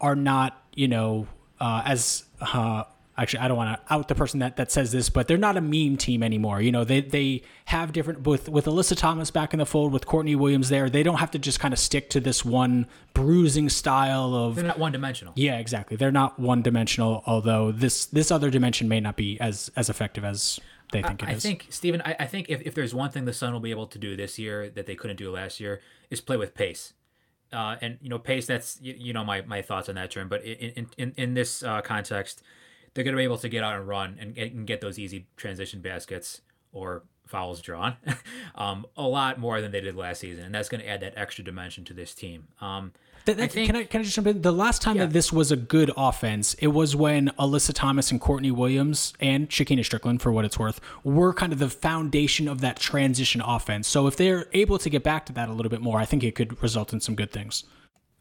are not, you know, uh, as uh, actually I don't want to out the person that, that says this, but they're not a meme team anymore. You know, they they have different with with Alyssa Thomas back in the fold, with Courtney Williams there. They don't have to just kind of stick to this one bruising style of. They're not one dimensional. Yeah, exactly. They're not one dimensional. Although this this other dimension may not be as as effective as they think I, it is. I think Stephen. I, I think if, if there's one thing the Sun will be able to do this year that they couldn't do last year is play with pace. Uh, and you know pace. That's you, you, know my, my thoughts on that term. But in in in this uh, context, they're going to be able to get out and run and, and get those easy transition baskets or fouls drawn um, a lot more than they did last season. And that's going to add that extra dimension to this team. Um, That, I think, can I can I just jump in? The last time Yeah. that this was a good offense, it was when Alyssa Thomas and Courtney Williams and Shekinna Stricklen, for what it's worth, were kind of the foundation of that transition offense. So if they're able to get back to that a little bit more, I think it could result in some good things.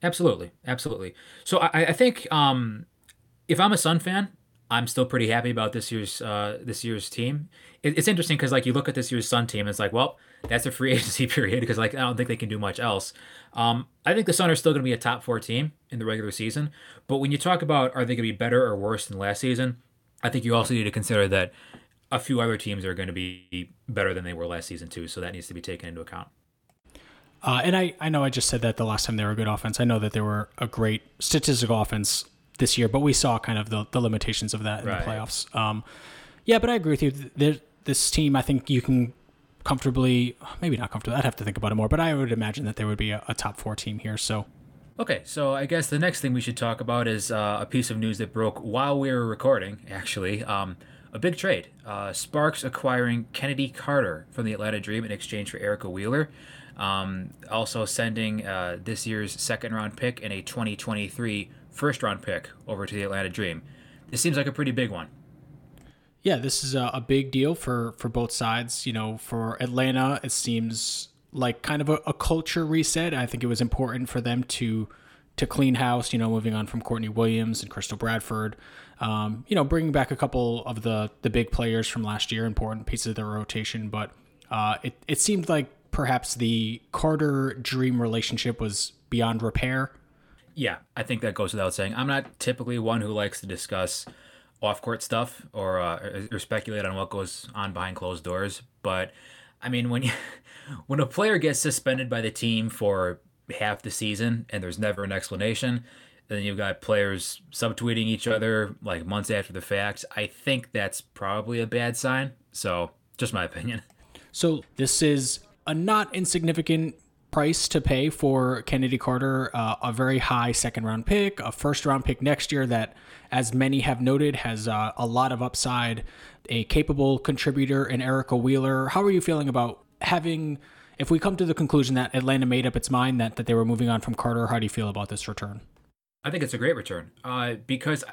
Absolutely, absolutely. So I, I think um, if I'm a Sun fan, I'm still pretty happy about this year's uh, this year's team. It, it's interesting because like you look at this year's Sun team, it's like, well, that's a free agency period because like I don't think they can do much else. Um, I think the Sun are still going to be a top four team in the regular season, but when you talk about are they going to be better or worse than last season, I think you also need to consider that a few other teams are going to be better than they were last season too. So that needs to be taken into account. Uh, and I, I know I just said that the last time they were a good offense. I know that they were a great statistical offense this year, but we saw kind of the, the limitations of that in Right. the playoffs. Um, yeah, but I agree with you. There, this team, I think you can comfortably, maybe not comfortably, I'd have to think about it more, but I would imagine that there would be a, a top four team here. So Okay, so I guess the next thing we should talk about is uh, a piece of news that broke while we were recording, actually. Um, a big trade. Uh, Sparks acquiring Chennedy Carter from the Atlanta Dream in exchange for Erica Wheeler. Um, also sending uh, this year's second round pick and a 2023 first round pick over to the Atlanta Dream. This seems like a pretty big one. Yeah, this is a, a big deal for for both sides. You know, for Atlanta, it seems like kind of a, a culture reset. I think it was important for them to to clean house. You know, moving on from Courtney Williams and Crystal Bradford. Um, you know, bringing back a couple of the the big players from last year, important pieces of their rotation. But uh, it it seemed like perhaps the Carter Dream relationship was beyond repair. Yeah, I think that goes without saying. I'm not typically one who likes to discuss off court stuff or, uh, or speculate on what goes on behind closed doors, but I mean when you, when a player gets suspended by the team for half the season and there's never an explanation, then you've got players subtweeting each other like months after the fact. I think that's probably a bad sign. So, just my opinion. So this is a not insignificant price to pay for Chennedy Carter, uh, a very high second round pick, a first round pick next year that, as many have noted, has uh, a lot of upside, a capable contributor in Erica Wheeler. How are you feeling about having? If we come to the conclusion that Atlanta made up its mind that, that they were moving on from Carter, how do you feel about this return? I think it's a great return uh, because,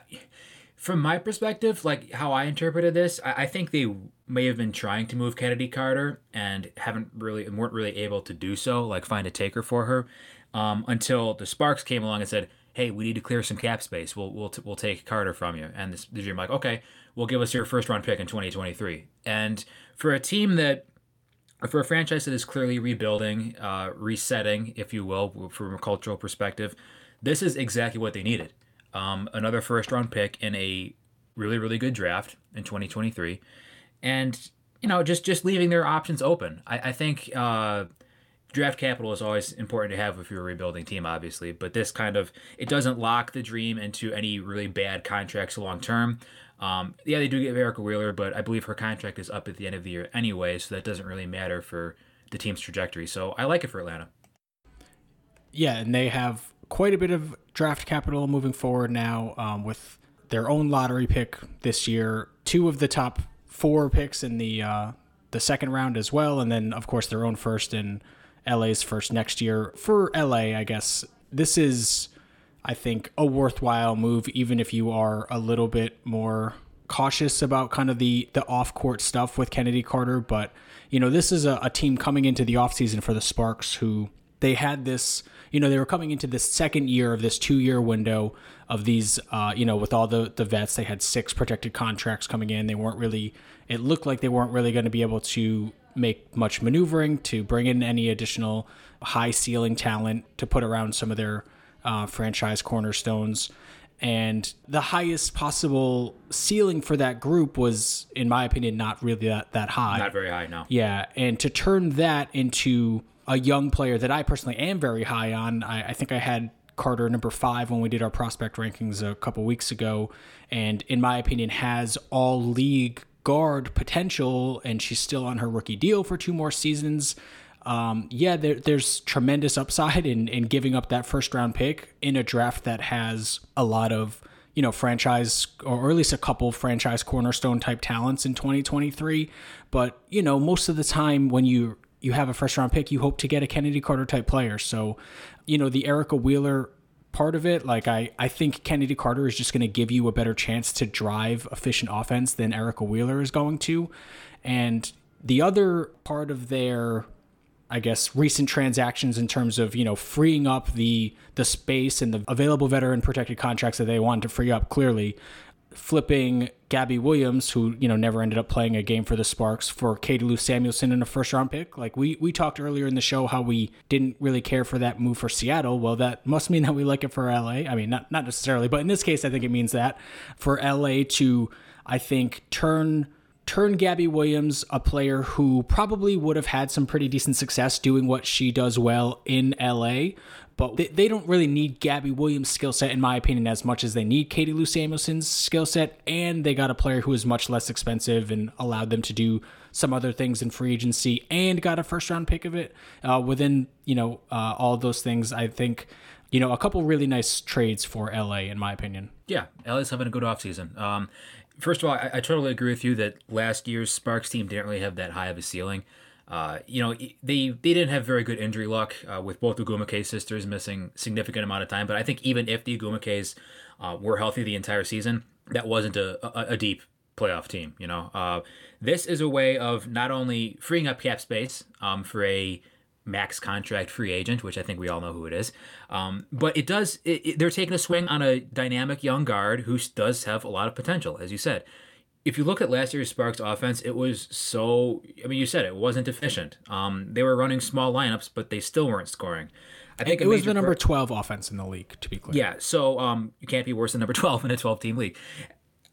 from my perspective, like how I interpreted this, I, I think they may have been trying to move Chennedy Carter and haven't really weren't really able to do so, like find a taker for her, um, until the Sparks came along and said, "Hey, we need to clear some cap space. We'll we'll t- we'll take Carter from you." And this, the dream like, "Okay, we'll give us your first round pick in 2023." And for a team that for a franchise that is clearly rebuilding, uh, resetting, if you will, from a cultural perspective, this is exactly what they needed. Um, another first round pick in a really, really good draft in 2023. And, you know, just, just leaving their options open. I, I think uh, draft capital is always important to have if you're a rebuilding team, obviously. But this kind of, it doesn't lock the dream into any really bad contracts long term. Um, yeah, they do get Erica Wheeler, but I believe her contract is up at the end of the year anyway, so that doesn't really matter for the team's trajectory. So I like it for Atlanta. Yeah, and they have quite a bit of draft capital moving forward now um, with their own lottery pick this year, two of the top four picks in the uh, the second round as well, and then of course their own first in LA's first next year. For LA, I guess this is, I think, a worthwhile move, even if you are a little bit more cautious about kind of the the off court stuff with Chennedy Carter. But you know, this is a, a team coming into the offseason for the Sparks who they had this you know they were coming into this second year of this two year window of these uh, you know with all the the vets they had six protected contracts coming in. They weren't really it looked like they weren't really going to be able to make much maneuvering to bring in any additional high ceiling talent to put around some of their uh, franchise cornerstones. And the highest possible ceiling for that group was in my opinion not really that, that high. Not very high, no. yeah, and to turn that into a young player that I personally am very high on, I, I think I had Carter number five when we did our prospect rankings a couple weeks ago, and in my opinion, has all league guard potential, and she's still on her rookie deal for two more seasons. Um, yeah, there, there's tremendous upside in, in giving up that first round pick in a draft that has a lot of you know, franchise or at least a couple franchise cornerstone type talents in 2023. But, you know, most of the time when you you have a first round pick, you hope to get a Chennedy Carter type player. So, you know, the Erica Wheeler part of it. Like I, I think Chennedy Carter is just going to give you a better chance to drive efficient offense than Erica Wheeler is going to. And the other part of their I guess recent transactions in terms of you know freeing up the the space and the available veteran protected contracts that they wanted to free up clearly flipping Gabby Williams, who you know never ended up playing a game for the Sparks, for Katie Lou Samuelson in a first round pick. Like we we talked earlier in the show how we didn't really care for that move for Seattle. Well, that must mean that we like it for LA. I mean, not not necessarily, but in this case, I think it means that for LA to I think turn turn Gabby Williams, a player who probably would have had some pretty decent success doing what she does well in LA, but they, they don't really need Gabby Williams' skill set, in my opinion, as much as they need Katie Lou Samuelson's skill set. And they got a player who is much less expensive and allowed them to do some other things in free agency and got a first round pick of it. Uh, within, you know, uh, all those things, I think, you know, a couple really nice trades for LA, in my opinion. Yeah, LA's having a good offseason. Um, first of all, I, I totally agree with you that last year's Sparks team didn't really have that high of a ceiling. Uh, you know, they they didn't have very good injury luck uh, with both the Ogwumike sisters missing significant amount of time. But I think even if the Ogwumikes uh, were healthy the entire season, that wasn't a, a, a deep playoff team. You know, uh, this is a way of not only freeing up cap space um, for a max contract free agent, which I think we all know who it is. Um, but it does, it, it, they're taking a swing on a dynamic young guard who does have a lot of potential, as you said if you look at last year's Sparks offense, it was so. I mean, you said it wasn't efficient. Um, they were running small lineups, but they still weren't scoring. I think it was the number twelve offense in the league, to be clear. Yeah, so um, you can't be worse than number twelve in a twelve team league.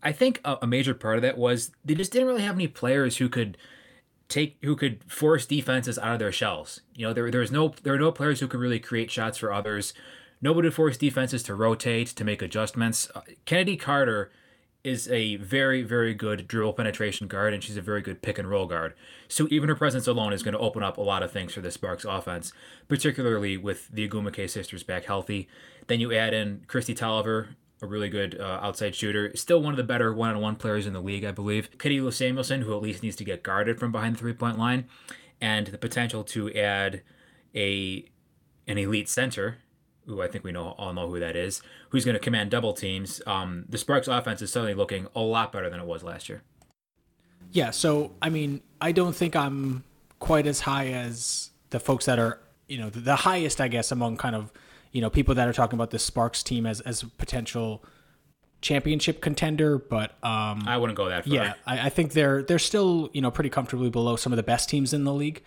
I think a, a major part of that was they just didn't really have any players who could take who could force defenses out of their shells. You know, there there's no there are no players who could really create shots for others. Nobody forced defenses to rotate to make adjustments. Uh, Chennedy Carter is a very, very good dribble penetration guard, and she's a very good pick and roll guard. So even her presence alone is going to open up a lot of things for the Sparks offense, particularly with the Ogwumike sisters back healthy. Then you add in Kristi Toliver, a really good uh, outside shooter, still one of the better one-on-one players in the league, I believe. Lou Samuelson, who at least needs to get guarded from behind the three-point line, and the potential to add a an elite center who I think we know all know who that is, who's going to command double teams. Um, the Sparks offense is suddenly looking a lot better than it was last year. Yeah, so I mean, I don't think I'm quite as high as the folks that are, you know, the highest, I guess, among kind of, you know, people that are talking about the Sparks team as as potential championship contender, but um, I wouldn't go that far. Yeah, I, I, think they're they're still you know pretty comfortably below some of the best teams in the league,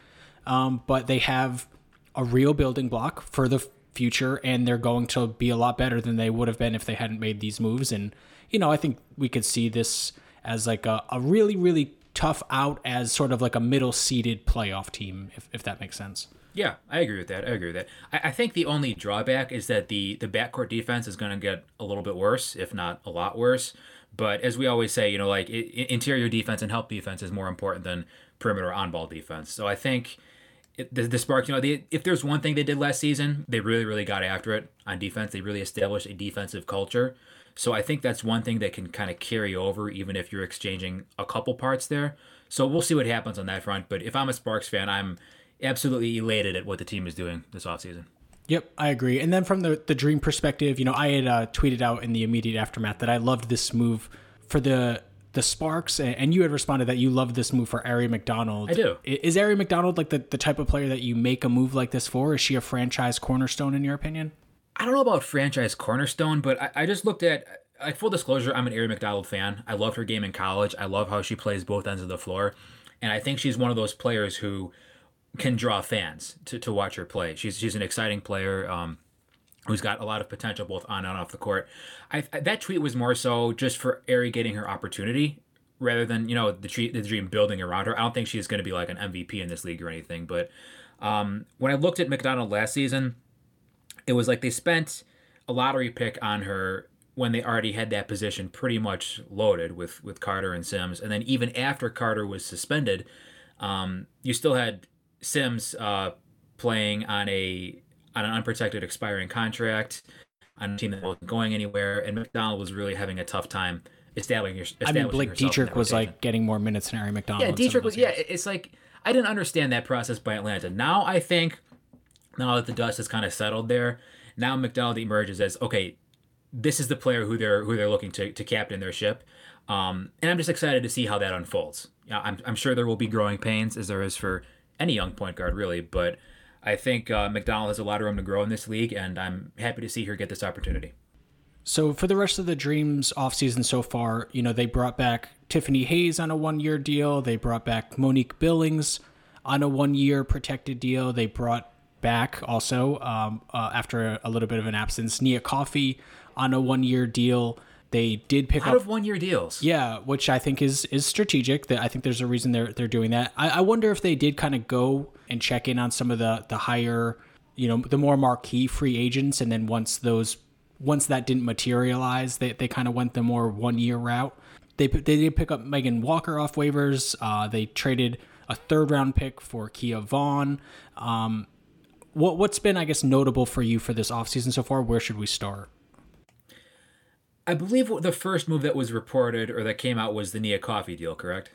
um, but they have a real building block for the future and they're going to be a lot better than they would have been if they hadn't made these moves. And you know i think we could see this as like a, a really really tough out as sort of like a middle seeded playoff team if, if that makes sense. Yeah i agree with that. I agree with that. I, I think the only drawback is that the the backcourt defense is going to get a little bit worse if not a lot worse. But as we always say you know like it, interior defense and help defense is more important than perimeter on ball defense. So i think the, the Sparks, you know, they, if there's one thing they did last season, they really, really got after it on defense. They really established a defensive culture. So I think that's one thing that can kind of carry over, even if you're exchanging a couple parts there. So we'll see what happens on that front. But if I'm a Sparks fan, I'm absolutely elated at what the team is doing this offseason. Yep, I agree. And then from the, the dream perspective, you know, I had uh, tweeted out in the immediate aftermath that I loved this move for the the Sparks, and you had responded that you love this move for Aari McDonald. I do. Is Aari McDonald like the, the type of player that you make a move like this for? Is she a franchise cornerstone in your opinion? I don't know about franchise cornerstone, but I, I just looked at like full disclosure, I'm an Aari McDonald fan. I loved her game in college. I love how she plays both ends of the floor. And I think she's one of those players who can draw fans to, to watch her play. She's she's an exciting player. Um, who's got a lot of potential both on and off the court. I, that tweet was more so just for Aari getting her opportunity rather than you know the, tree, the dream building around her. I don't think she's going to be like an MVP in this league or anything. But um, when I looked at McDonald last season, it was like they spent a lottery pick on her when they already had that position pretty much loaded with with Carter and Sims, and then even after Carter was suspended, um, you still had Sims uh, playing on a on an unprotected expiring contract on a team that wasn't going anywhere, and McDonald was really having a tough time establishing. establishing I mean, Blake Dietrick was like getting more minutes than Aari McDonald. Yeah, Dietrich was. Yeah, it's like I didn't understand that process by Atlanta. Now I think now that the dust has kind of settled there, Now McDonald emerges as okay, this is the player who they're who they're looking to to captain their ship, um, and I'm just excited to see how that unfolds. I'm I'm sure there will be growing pains as there is for any young point guard really, but I think uh, McDonald has a lot of room to grow in this league, and I'm happy to see her get this opportunity. So for the rest of the Dreams offseason so far, you know, they brought back Tiffany Hayes on a one-year deal. They brought back Monique Billings on a one-year protected deal. They brought back also um, uh, after a, little bit of an absence Nia Coffey on a one-year deal. They did pick Out up of one-year deals. yeah, which I think is is strategic. That I think there's a reason they're they're doing that. I, I wonder if they did kind of go and check in on some of the the higher, you know, the more marquee free agents, and then once those once that didn't materialize, they they kind of went the more one year route. They they did pick up Megan Walker off waivers. Uh, they traded a third round pick for Kia Vaughn. Um, what what's been I guess notable for you for this offseason so far? Where should we start? I believe the first move that was reported or that came out was the Nia Coffey deal, correct?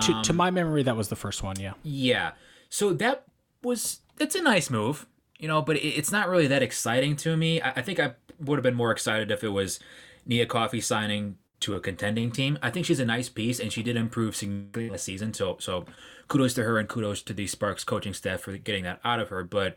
to, to my memory, that was the first one. Yeah. Yeah. So that was it's a nice move, you know, but it, it's not really that exciting to me. I, I think I would have been more excited if it was Nia Coffey signing to a contending team. I think she's a nice piece, and she did improve significantly this season. So so kudos to her and kudos to the Sparks coaching staff for getting that out of her. But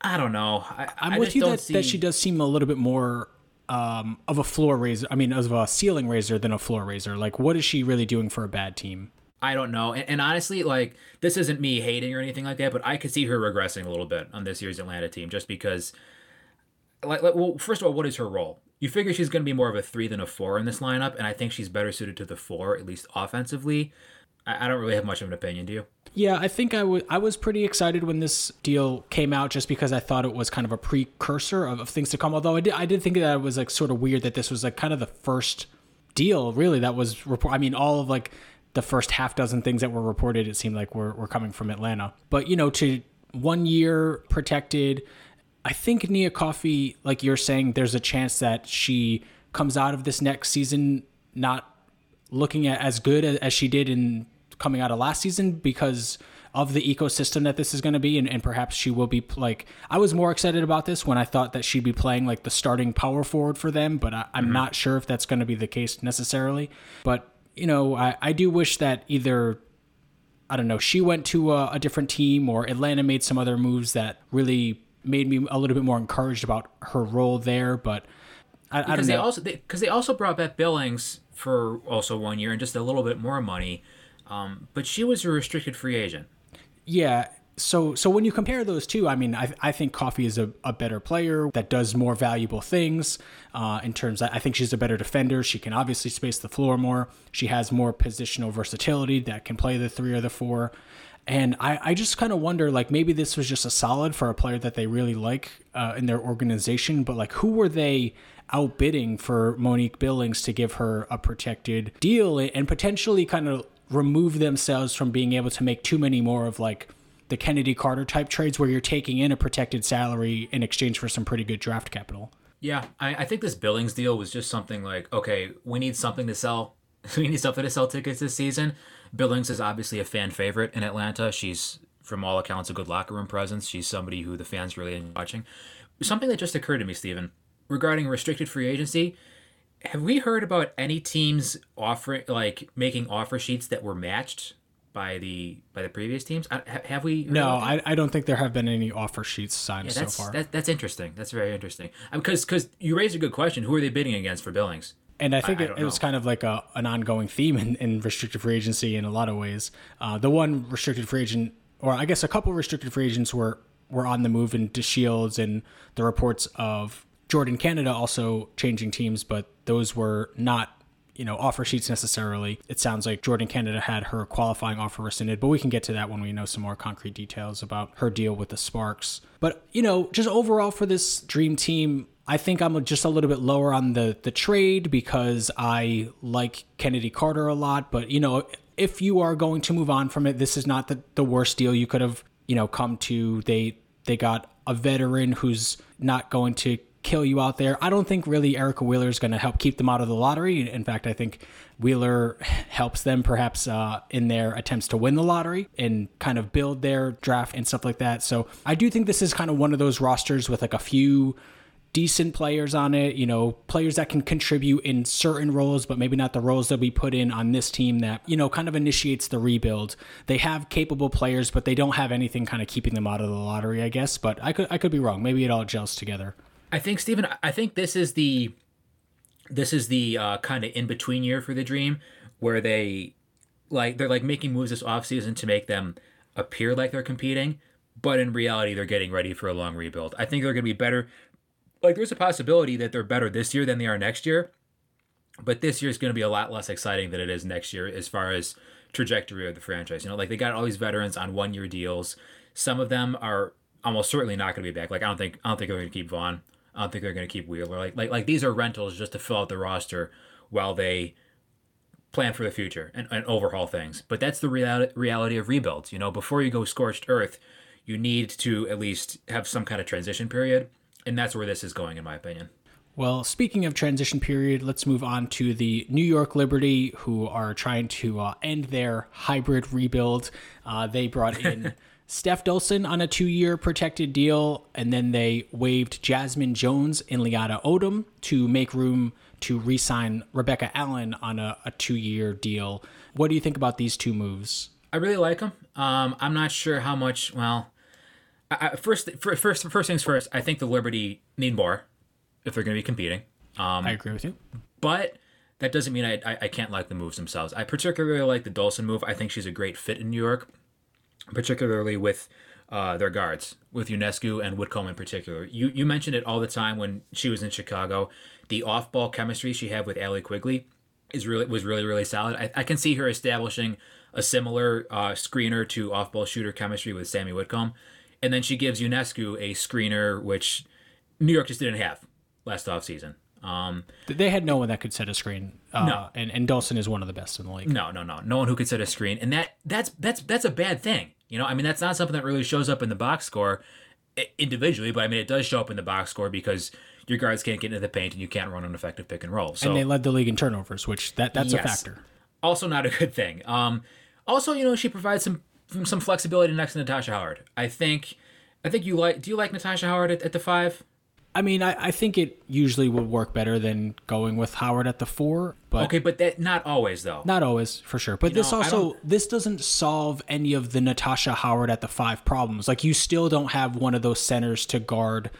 I don't know. I, I'm I with you that, see... that she does seem a little bit more um, of a floor raiser. I mean, of a ceiling raiser than a floor raiser. Like, what is she really doing for a bad team? I don't know. And, and, honestly, like this isn't me hating or anything like that, but I could see her regressing a little bit on this year's Atlanta team just because. Like, like well, first of all, what is her role? You figure she's going to be more of a three than a four in this lineup, and I think she's better suited to the four, at least offensively. I, I don't really have much of an opinion. Do you? Yeah, I think I was I was pretty excited when this deal came out, just because I thought it was kind of a precursor of, of things to come. Although I did I did think that it was like sort of weird that this was like kind of the first deal really that was report. I mean, all of like the first half dozen things that were reported, it seemed like were, were coming from Atlanta. But you know, to one year protected, I think Nia Coffey, like you're saying, there's a chance that she comes out of this next season not looking at as good as she did in coming out of last season because of the ecosystem that this is going to be and, and perhaps she will be like i was more excited about this when i thought that she'd be playing like the starting power forward for them but I, am mm-hmm. not sure if that's going to be the case necessarily but you know I, I do wish that either i don't know she went to a, a different team or atlanta made some other moves that really made me a little bit more encouraged about her role there but I, I don't they know also because they, they also brought back billings for also one year and just a little bit more money um, but she was a restricted free agent. Yeah. So so when you compare those two, I mean, I, I think Coffey is a, a better player that does more valuable things. Uh, in terms, I think she's a better defender. She can obviously space the floor more. She has more positional versatility that can play the three or the four. And I, I just kind of wonder, like, maybe this was just a solid for a player that they really like uh, in their organization, but like, who were they outbidding for Monique Billings to give her a protected deal and potentially kind of remove themselves from being able to make too many more of like the Chennedy Carter type trades where you're taking in a protected salary in exchange for some pretty good draft capital. Yeah, I, I think this Billings deal was just something like, okay, we need something to sell. we need something to sell tickets this season. Billings is obviously a fan favorite in Atlanta. She's, from all accounts, a good locker room presence. She's somebody who the fans really enjoy watching. Something that just occurred to me, Stephen, regarding restricted free agency have we heard about any teams offering like making offer sheets that were matched by the by the previous teams? Have we? No, I, I don't think there have been any offer sheets signed yeah, so far. That, that's interesting. That's very interesting. Because um, because you raised a good question. Who are they bidding against for Billings? And I think I, it, it was kind of like a, an ongoing theme in, in restricted free agency in a lot of ways. Uh, the one restricted free agent, or I guess a couple restricted free agents were were on the move in DeShields and the reports of Jordan Canada also changing teams, but those were not you know offer sheets necessarily. It sounds like Jordan Canada had her qualifying offer rescinded, but we can get to that when we know some more concrete details about her deal with the Sparks. But you know, just overall for this dream team, I think I'm just a little bit lower on the the trade because I like Chennedy Carter a lot, but you know, if you are going to move on from it, this is not the, the worst deal you could have, you know, come to. They they got a veteran who's not going to kill you out there. I don't think really Erica Wheeler is going to help keep them out of the lottery. In fact, I think Wheeler helps them perhaps uh, in their attempts to win the lottery and kind of build their draft and stuff like that. So I do think this is kind of one of those rosters with like a few decent players on it, you know, players that can contribute in certain roles, but maybe not the roles that we put in on this team that, you know, kind of initiates the rebuild. They have capable players, but they don't have anything kind of keeping them out of the lottery, I guess. But I could I could be wrong. Maybe it all gels together. I think Stephen, I think this is the this is the uh, kind of in between year for the Dream where they like they're like making moves this offseason to make them appear like they're competing, but in reality they're getting ready for a long rebuild. I think they're going to be better like there's a possibility that they're better this year than they are next year. But this year is going to be a lot less exciting than it is next year as far as trajectory of the franchise. You know, like they got all these veterans on one year deals. Some of them are almost certainly not going to be back. Like I don't think I don't think they're going to keep Vaughn. I don't think they're going to keep Wheeler. Like like like these are rentals just to fill out the roster while they plan for the future and, and overhaul things. But that's the reality reality of rebuilds. You know, before you go scorched earth, you need to at least have some kind of transition period and that's where this is going, in my opinion. Well, speaking of transition period, let's move on to the New York Liberty, who are trying to uh, end their hybrid rebuild. Uh, they brought in Steph Dolson on a two year protected deal, and then they waived Jazmine Jones and Leaonna Odom to make room to re sign Rebecca Allen on a, a two year deal. What do you think about these two moves? I really like them. Um, I'm not sure how much, well, I, first, first, first things first. I think the Liberty need more if they're going to be competing. Um, I agree with you, but that doesn't mean I, I, I can't like the moves themselves. I particularly like the Dolson move. I think she's a great fit in New York, particularly with uh, their guards, with Ionescu and Whitcomb in particular. You you mentioned it all the time when she was in Chicago. The off ball chemistry she had with Allie Quigley is really was really really solid. I, I can see her establishing a similar uh, screener to off ball shooter chemistry with Sami Whitcomb and then she gives Ionescu a screener, which New York just didn't have last offseason. Um, they had no one that could set a screen. Uh, no, and and Dolson is one of the best in the league. No, no, no, no one who could set a screen, and that that's that's that's a bad thing. You know, I mean, that's not something that really shows up in the box score individually, but I mean, it does show up in the box score because your guards can't get into the paint and you can't run an effective pick and roll. So, and they led the league in turnovers, which that that's yes, a factor. Also, not a good thing. Um, also, you know, she provides some some flexibility next to Natasha Howard. I think I think you like. Do you like Natasha Howard at, at the five? I mean, I, I think it usually would work better than going with Howard at the four. But okay, but that not always though. Not always, for sure. But you this know, also this doesn't solve any of the Natasha Howard at the five problems. Like you still don't have one of those centers to guard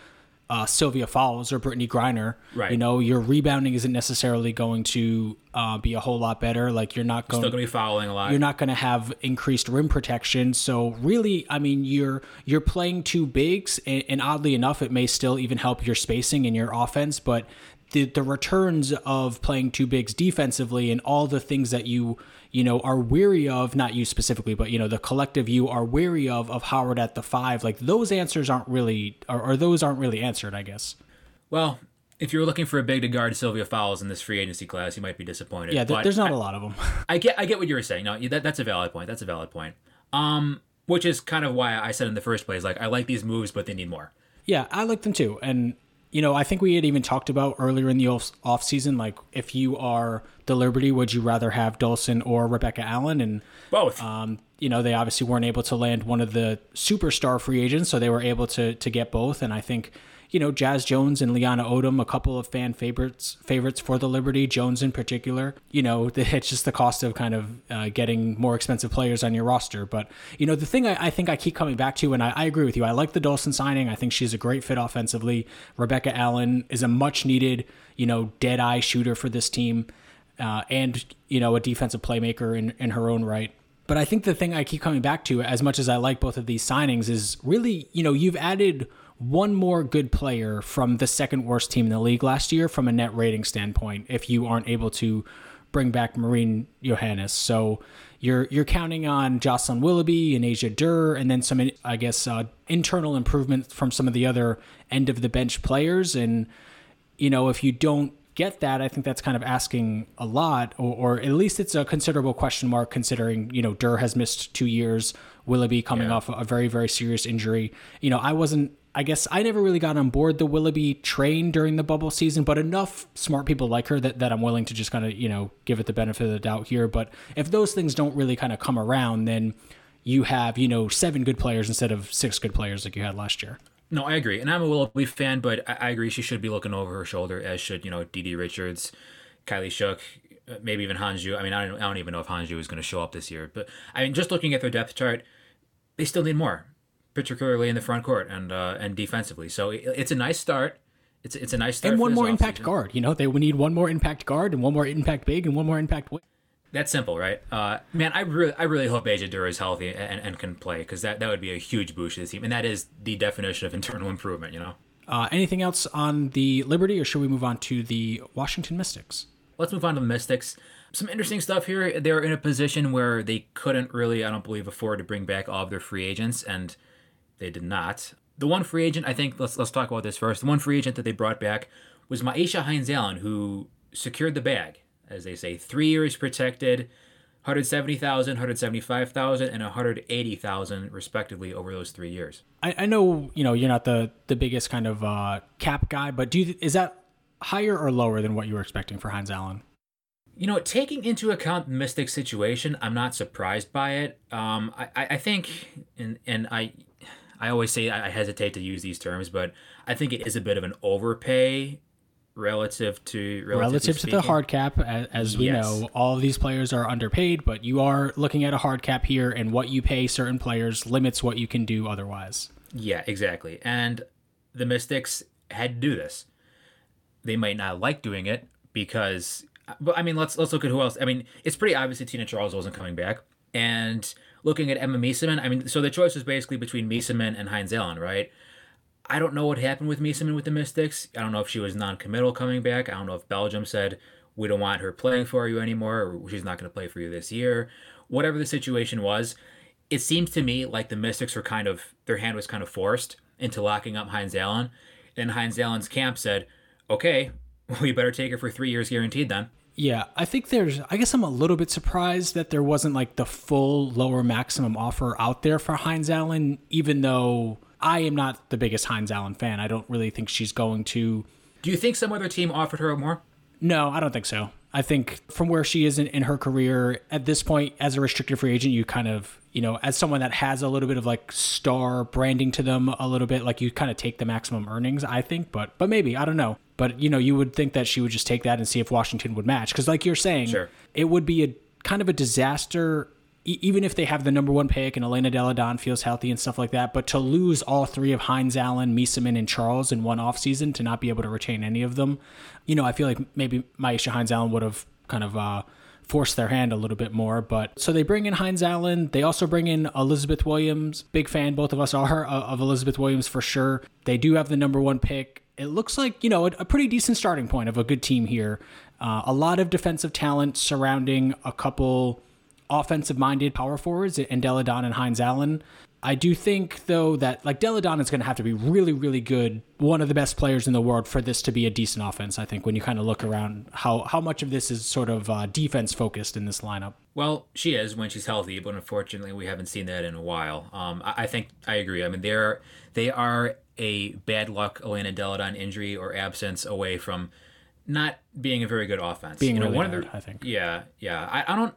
uh, Sylvia Fowles or Brittney Griner. Right. You know, your rebounding isn't necessarily going to uh, be a whole lot better. Like you're not going still going to be fouling a lot. You're not going to have increased rim protection. So really, I mean, you're you're playing two bigs, and, and oddly enough, it may still even help your spacing and your offense, but. The, the returns of playing two bigs defensively and all the things that you you know, are weary of, not you specifically, but, you know, the collective you are weary of, of Howard at the five, like those answers aren't really, or, or those aren't really answered, I guess. Well, if you're looking for a big to guard Sylvia Fowles in this free agency class, you might be disappointed. Yeah, th- there's not I, a lot of them. I get, I get what you were saying. No, that, that's a valid point. That's a valid point. Um, which is kind of why I said in the first place, like I like these moves, but they need more. Yeah, I like them too, and you know, I think we had even talked about earlier in the off, off season, like if you are the Liberty, would you rather have Dolson or Rebecca Allen? And both. Um, you know, they obviously weren't able to land one of the superstar free agents, so they were able to to get both. And I think you know, Jazz Jones and Leaonna Odom, a couple of fan favorites favorites for the Liberty, Jones in particular. You know, it's just the cost of kind of uh, getting more expensive players on your roster. But, you know, the thing I, I think I keep coming back to, and I, I, agree with you, I like the Dolson signing. I think she's a great fit offensively. Rebecca Allen is a much needed, you know, dead eye shooter for this team. Uh, and, you know, a defensive playmaker in, in her own right. But I think the thing I keep coming back to, as much as I like both of these signings, is really, you know, you've added one more good player from the second worst team in the league last year from a net rating standpoint if you aren't able to bring back Marine Johannes. So you're you're counting on Jocelyn Willoughby and Asia Durr and then some I guess uh, internal improvement from some of the other end of the bench players and you know if you don't get that I think that's kind of asking a lot or, or at least it's a considerable question mark considering you know Durr has missed 2 years Willoughby coming yeah. off a very very serious injury. You know, I wasn't I guess I never really got on board the Willoughby train during the bubble season, but enough smart people like her that, that I'm willing to just kind of, you know, give it the benefit of the doubt here. But if those things don't really kind of come around, then you have, you know, seven good players instead of six good players like you had last year. No, I agree. And I'm a Willoughby fan, but I, I agree she should be looking over her shoulder, as should, you know, Didi Richards, Kylee Shook, uh, maybe even Hanju. I mean, I don't, I don't even know if Hanju is going to show up this year. But, I mean, just looking at their depth chart, they still need more particularly in the front court and uh, and defensively. So it, it's a nice start. It's it's a nice start. And one more impact guard. You know, they would need one more impact guard and one more impact big and one more impact. Wing. That's simple, right? Uh, man, I really I really hope Asia Durr is healthy and, and can play because that, that would be a huge boost to the team, and that is the definition of internal improvement. You know. Uh, anything else on the Liberty, or should we move on to the Washington Mystics? Let's move on to the Mystics. Some interesting stuff here. They're in a position where they couldn't really, I don't believe, afford to bring back all of their free agents, and they did not. The one free agent, I think, let's let's talk about this first. The one free agent that they brought back was Myisha Hines Allen, who secured the bag, as they say, three years protected, 170,000, 175,000, and 180,000 respectively over those three years. I, I know you know you're not the the biggest kind of uh, cap guy, but do you is that higher or lower than what you were expecting for Hines Allen? You know, taking into account the Mystic situation, I'm not surprised by it. Um, I, I think, and and I I always say I hesitate to use these terms, but I think it is a bit of an overpay relative to relative to the hard cap. As we yes. know, all of these players are underpaid, but you are looking at a hard cap here, and what you pay certain players limits what you can do otherwise. Yeah, exactly. And the Mystics had to do this. They might not like doing it because, but I mean, let's let's look at who else. I mean, it's pretty obvious that Tina Charles wasn't coming back, and looking at Emma Meesseman, I mean, so the choice was basically between Meesseman and Hines Allen, right? I don't know what happened with Meesseman with the Mystics. I don't know if she was non-committal coming back. I don't know if Belgium said we don't want her playing for you anymore, or she's not going to play for you this year. Whatever the situation was, it seems to me like the Mystics were kind of their hand was kind of forced into locking up Hines Allen. And Hines Allen's camp said, "Okay, we better take her for three years guaranteed then." Yeah, I think there's. I guess I'm a little bit surprised that there wasn't like the full lower maximum offer out there for Hines Allen, even though I am not the biggest Hines Allen fan. I don't really think she's going to. Do you think some other team offered her more? No, I don't think so. I think from where she is in, in her career at this point as a restricted free agent, you kind of, you know, as someone that has a little bit of like star branding to them a little bit, like you kind of take the maximum earnings, I think, but but maybe, I don't know. But you know, you would think that she would just take that and see if Washington would match cuz like you're saying, sure. it would be a kind of a disaster even if they have the number one pick and Elena Delle Donne feels healthy and stuff like that, but to lose all three of Hines Allen, Meesseman, and Charles in one offseason to not be able to retain any of them, you know, I feel like maybe Myisha Hines Allen would have kind of uh, forced their hand a little bit more. But so they bring in Hines Allen. They also bring in Elizabeth Williams. Big fan, both of us are uh, of Elizabeth Williams for sure. They do have the number one pick. It looks like, you know, a, a pretty decent starting point of a good team here. Uh, a lot of defensive talent surrounding a couple offensive minded power forwards and Delle Donne and Hines Allen. I do think though that like Delle Donne is going to have to be really, really good, one of the best players in the world for this to be a decent offense. I think when you kind of look around how how much of this is sort of uh, defense focused in this lineup. Well, she is when she's healthy, but unfortunately we haven't seen that in a while. Um, I, I, think I agree. I mean they're they are a bad luck Elena Delle Donne injury or absence away from not being a very good offense. Being you know, really one of the, I think. Yeah, yeah. I, I don't.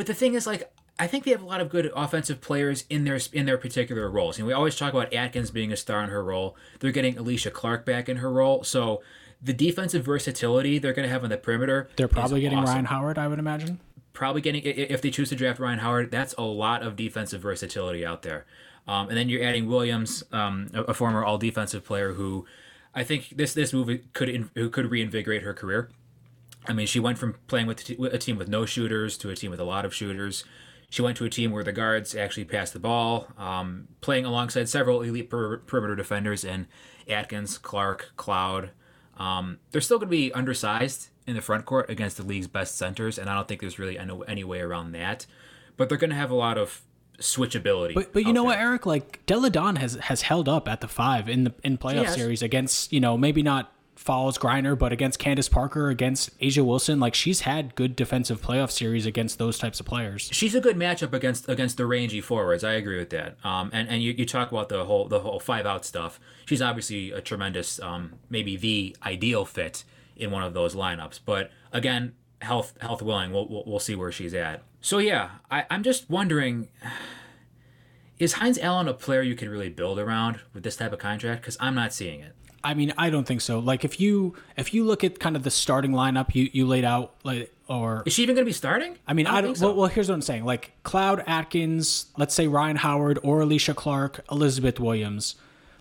But the thing is, like, I think they have a lot of good offensive players in their in their particular roles. And we always talk about Atkins being a star in her role. They're getting Alysha Clark back in her role, so the defensive versatility they're going to have on the perimeter. They're probably getting awesome. Rhyne Howard, I would imagine. Probably getting if they choose to draft Rhyne Howard, that's a lot of defensive versatility out there. Um, and then you're adding Williams, um, a, a, former All Defensive player who I think this this move could in, could reinvigorate her career. I mean, she went from playing with a team with no shooters to a team with a lot of shooters. She went to a team where the guards actually passed the ball, um, playing alongside several elite per- perimeter defenders in Atkins, Clark, Cloud. Um, they're still going to be undersized in the front court against the league's best centers, and I don't think there's really any, any way around that. But they're going to have a lot of switchability. But but you know there. what, Eric? Like Delle Donne has has held up at the five in the in playoff series against you know maybe not Fowles Griner, but against Candace Parker, against A'ja Wilson, like she's had good defensive playoff series against those types of players. She's a good matchup against against the rangy forwards. I agree with that. Um, and and you, you talk about the whole the whole five out stuff. She's obviously a tremendous, um, maybe the ideal fit in one of those lineups. But again, health health willing, we'll we'll, we'll see where she's at. So yeah, I, I'm just wondering. Is Hines Allen a player you can really build around with this type of contract? Because I'm not seeing it. I mean, I don't think so. Like if you if you look at kind of the starting lineup you, you laid out, like or Is she even going to be starting? I mean, I don't. think so. well, well, here's what I'm saying. Like Cloud Atkins, let's say Rhyne Howard or Alysha Clark, Elizabeth Williams.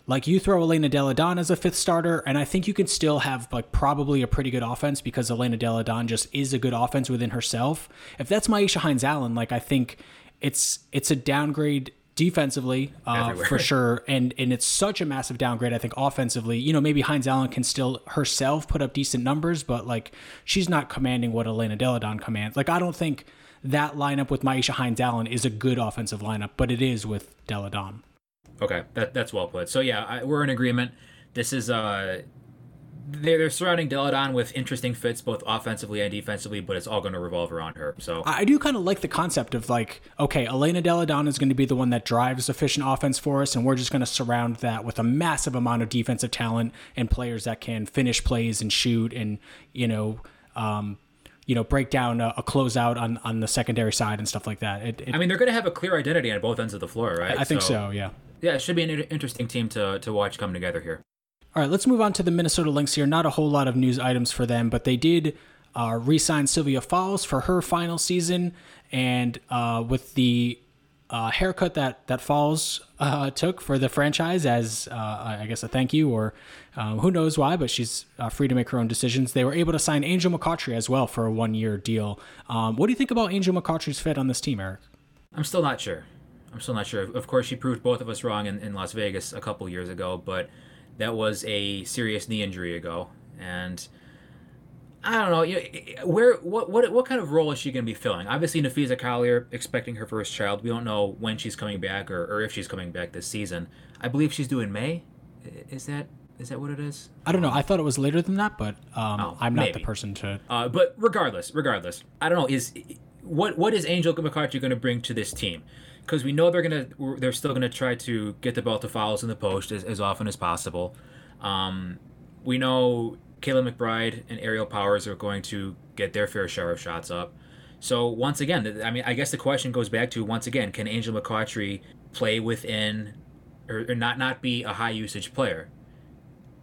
Like you throw Elena Delle Donne as a fifth starter, and I think you can still have like probably a pretty good offense because Elena Delle Donne just is a good offense within herself. If that's Myisha Hines Allen, like I think it's it's a downgrade defensively uh, for sure, and and it's such a massive downgrade. I think offensively, you know, maybe Hines Allen can still herself put up decent numbers, but like she's not commanding what Elena Delle Donne commands. Like I don't think that lineup with Myisha Hines Allen is a good offensive lineup, but it is with Delle Donne. Okay, that that's well put. So yeah, I, we're in agreement. This is uh, they're, they're surrounding Delle Donne with interesting fits both offensively and defensively, but it's all going to revolve around her. So I I do kind of like the concept of like, okay, Elena Delle Donne is going to be the one that drives efficient offense for us, and we're just going to surround that with a massive amount of defensive talent and players that can finish plays and shoot and you know, um, you know, break down a, a closeout on on the secondary side and stuff like that. It, it, I mean, they're going to have a clear identity on both ends of the floor, right? I think so. Yeah. Yeah, it should be an interesting team to to watch come together here. All right, let's move on to the Minnesota Lynx here. Not a whole lot of news items for them, but they did uh, re-sign Sylvia Fowles for her final season, and uh, with the uh, haircut that that Fowles uh, took for the franchise as uh, I guess a thank you, or um, who knows why, but she's uh, free to make her own decisions. They were able to sign Angel McCoughtry as well for a one-year deal. Um, what do you think about Angel McCoughtry's fit on this team, Eric? I'm still not sure. I'm still not sure. Of course, she proved both of us wrong in, in Las Vegas a couple years ago, but that was a serious knee injury ago, and I don't know. You know, where what what what kind of role is she going to be filling? Obviously, Napheesa Collier expecting her first child. We don't know when she's coming back or, or if she's coming back this season. I believe she's due in May. Is that is that what it is? I don't know. I thought it was later than that, but um, Oh, I'm not the person to. Uh, but regardless, regardless, I don't know. Is what what is Angel McCoughtry going to bring to this team? Because we know they're gonna they're still gonna try to get the ball to Fowles in the post as, as often as possible. Um, we know Kayla McBride and Aerial Powers are going to get their fair share of shots up. So once again, I mean, I guess the question goes back to once again, can Angel McCoughtry play within or, or not not be a high usage player?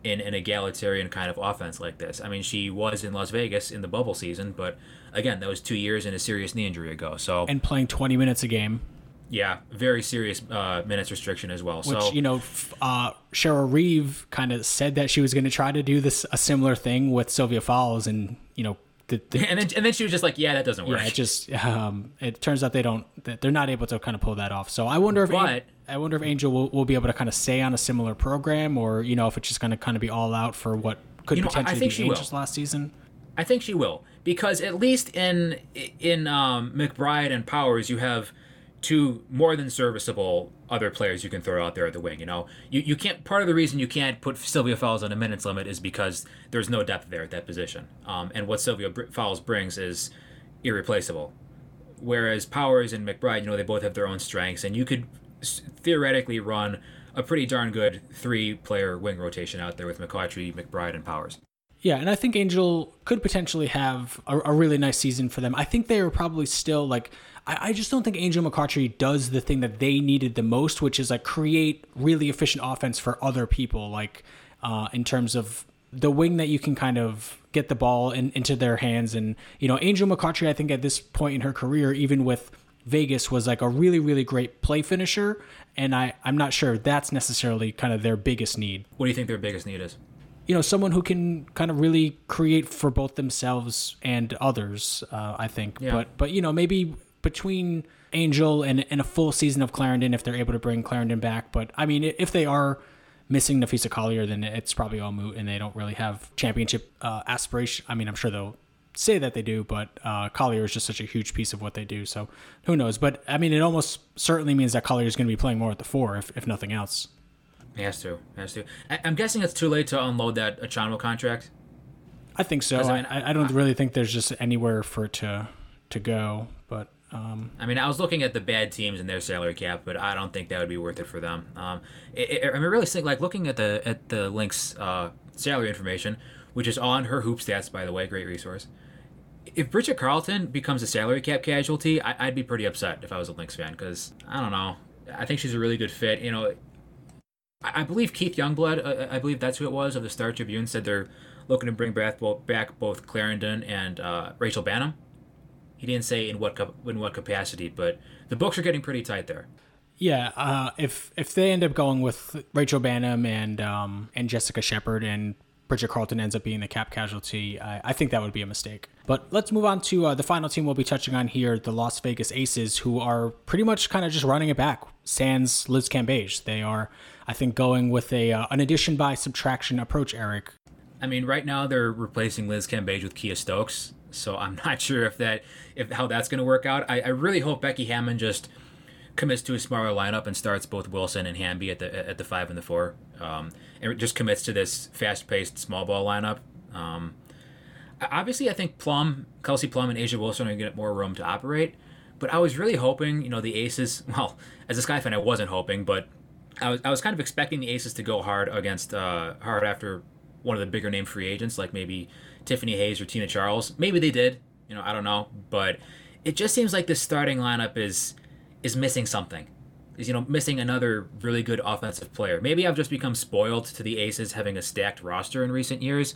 in an egalitarian kind of offense like this. I mean, she was in Las Vegas in the bubble season, but again, that was two years and a serious knee injury ago. So And playing 20 minutes a game, yeah, very serious uh, minutes restriction as well. which so you know uh Cheryl Reeve kind of said that she was going to try to do this a similar thing with Sylvia Fowles and you know the, the and then and then she was just like, yeah, that doesn't work. yeah, it just um it turns out they don't that they're not able to kind of pull that off. So I wonder if But- I wonder if Angel will, will be able to kind of stay on a similar program or you know if it's just going to kind of be all out for what could You know, I- I potentially think be she will. Angels last season. I think she will because at least in in um, McBride and Powers, you have two more than serviceable other players you can throw out there at the wing. You know, you, you can't. Part of the reason you can't put Sylvia Fowles on a minutes limit is because there's no depth there at that position. Um, and what Sylvia Fowles brings is irreplaceable. Whereas Powers and McBride, you know, they both have their own strengths, and you could theoretically run a pretty darn good three-player wing rotation out there with McCoughtry, McBride, and Powers. Yeah, and I think Angel could potentially have a, a really nice season for them. I think they are probably still like I, I just don't think Angel McCoughtry does the thing that they needed the most, which is like create really efficient offense for other people, like uh, in terms of the wing that you can kind of get the ball in, into their hands. And you know, Angel McCoughtry, I think at this point in her career, even with Vegas, was like a really really great play finisher. And I I'm not sure that's necessarily kind of their biggest need What do you think their biggest need is? you know someone who can kind of really create for both themselves and others uh, i think Yeah. but but you know maybe between angel and, and a full season of carleton if they're able to bring carleton back but i mean if they are missing napheesa collier then it's probably all moot and they don't really have championship uh, aspiration i mean i'm sure they'll say that they do but uh, collier is just such a huge piece of what they do so who knows but i mean it almost certainly means that collier is going to be playing more at the four if, if nothing else He has to. He has to. I, am guessing it's too late to unload that Achonwa contract. I think so. I, mean, I, I, don't really think there's just anywhere for it to to go. Um, I mean, I was looking at the bad teams and their salary cap, but I don't think that would be worth it for them. Um, it, it, I mean, really, like looking at the at the Lynx uh, salary information, which is on her hoop stats, by the way, great resource. If Bridget Carleton becomes a salary cap casualty, I, would be pretty upset if I was a Lynx fan because I don't know. I think she's a really good fit. You know, I, I believe Kent Youngblood, uh, I believe that's who it was of the Star Tribune, said they're looking to bring back both, back both Carleton and uh, Rachel Banham. He didn't say in what in what capacity, but the books are getting pretty tight there. Yeah, uh, if if they end up going with Rachel Banham and um, and Jessica Shepard and Bridget Carleton ends up being the cap casualty, I, I think that would be a mistake. But let's move on to uh, the final team we'll be touching on here, the Las Vegas Aces, who are pretty much kind of just running it back. Sans Liz Cambage. They are, I think, going with a uh, an addition by subtraction approach. Eric. I mean, right now they're replacing Liz Cambage with Kiah Stokes, so I'm not sure if that if how that's going to work out. I, I really hope Becky Hammon just commits to a smaller lineup and starts both Wilson and Hamby at the at the five and the four, um, and just commits to this fast-paced small ball lineup. Um, obviously, I think Plum, Kelsey Plum, and A'ja Wilson are going to get more room to operate. But I was really hoping, you know, the Aces. Well, as a Sky fan, I wasn't hoping, but I was I was kind of expecting the Aces to go hard against uh, hard after one of the bigger name free agents, like maybe Tiffany Hayes or Tina Charles. Maybe they did. You know, I don't know, but it just seems like the starting lineup is is missing something. Is you know missing another really good offensive player. Maybe I've just become spoiled to the Aces having a stacked roster in recent years,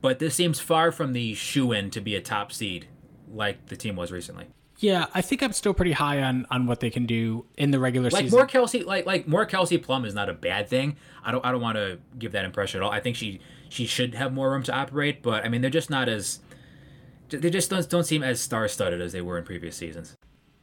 but this seems far from the shoe in to be a top seed like the team was recently. Yeah, I think I'm still pretty high on on what they can do in the regular like season. More Kelsey, like like more Kelsey Plum is not a bad thing. I don't I don't want to give that impression at all. I think she she should have more room to operate, but I mean they're just not as they just don't don't seem as star studded as they were in previous seasons.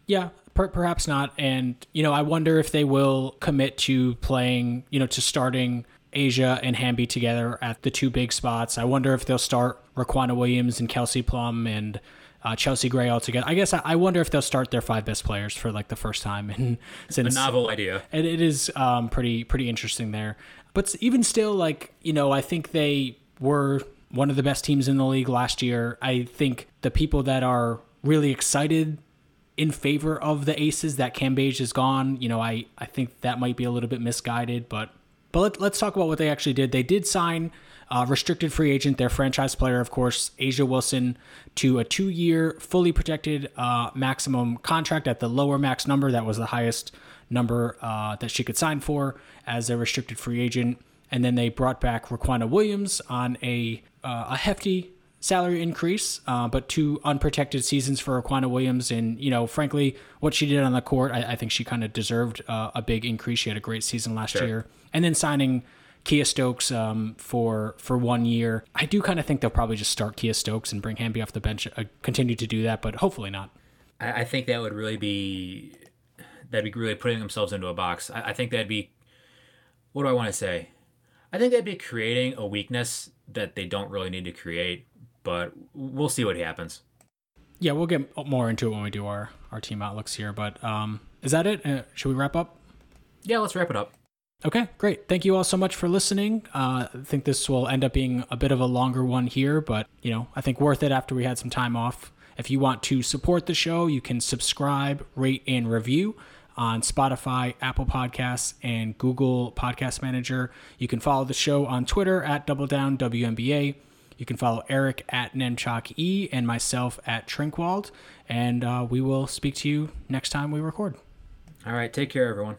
Yeah, per- perhaps not. And you know, I wonder if they will commit to playing, you know, to starting A'ja and Hamby together at the two big spots. I wonder if they'll start Riquna Williams and Kelsey Plum and uh, Chelsea Gray all together. I guess I, I, wonder if they'll start their five best players for like the first time and since a novel idea. And it is um, pretty pretty interesting there. But even still, like you know, I think they were one of the best teams in the league last year. I think the people that are really excited in favor of the Aces that Cambage is gone. You know, I, I think that might be a little bit misguided, but but let, us talk about what they actually did. They did sign uh, restricted free agent, their franchise player, of course, A'ja Wilson, to a two year, fully protected uh, maximum contract at the lower max number. That was the highest number uh, that she could sign for as a restricted free agent. And then they brought back Riquna Williams on a, uh, a hefty salary increase, uh, but two unprotected seasons for Riquna Williams. And, you know, frankly, what she did on the court, I, I think she kind of deserved uh, a big increase. She had a great season last sure. year. And then signing Kiah Stokes um, for for one year. I do kind of think they'll probably just start Kiah Stokes and bring Hamby off the bench, uh, continue to do that, but hopefully not. I, I, think that would really be that'd be really putting themselves into a box. I, I think that'd be what do I want to say? I think that'd be creating a weakness that they don't really need to create but we'll see what happens. Yeah, we'll get more into it when we do our, our team outlooks here. But um, is that it? Uh, should we wrap up? Yeah, let's wrap it up. Okay, great. Thank you all so much for listening. Uh, I think this will end up being a bit of a longer one here, but you know, I think worth it after we had some time off. If you want to support the show, you can subscribe, rate, and review on Spotify, Apple Podcasts, and Google Podcast Manager. You can follow the show on Twitter at Double Down WNBA. You can follow Eric at Nemchok E and myself at Trinkwald. And uh, we will speak to you next time we record. All right. Take care, everyone.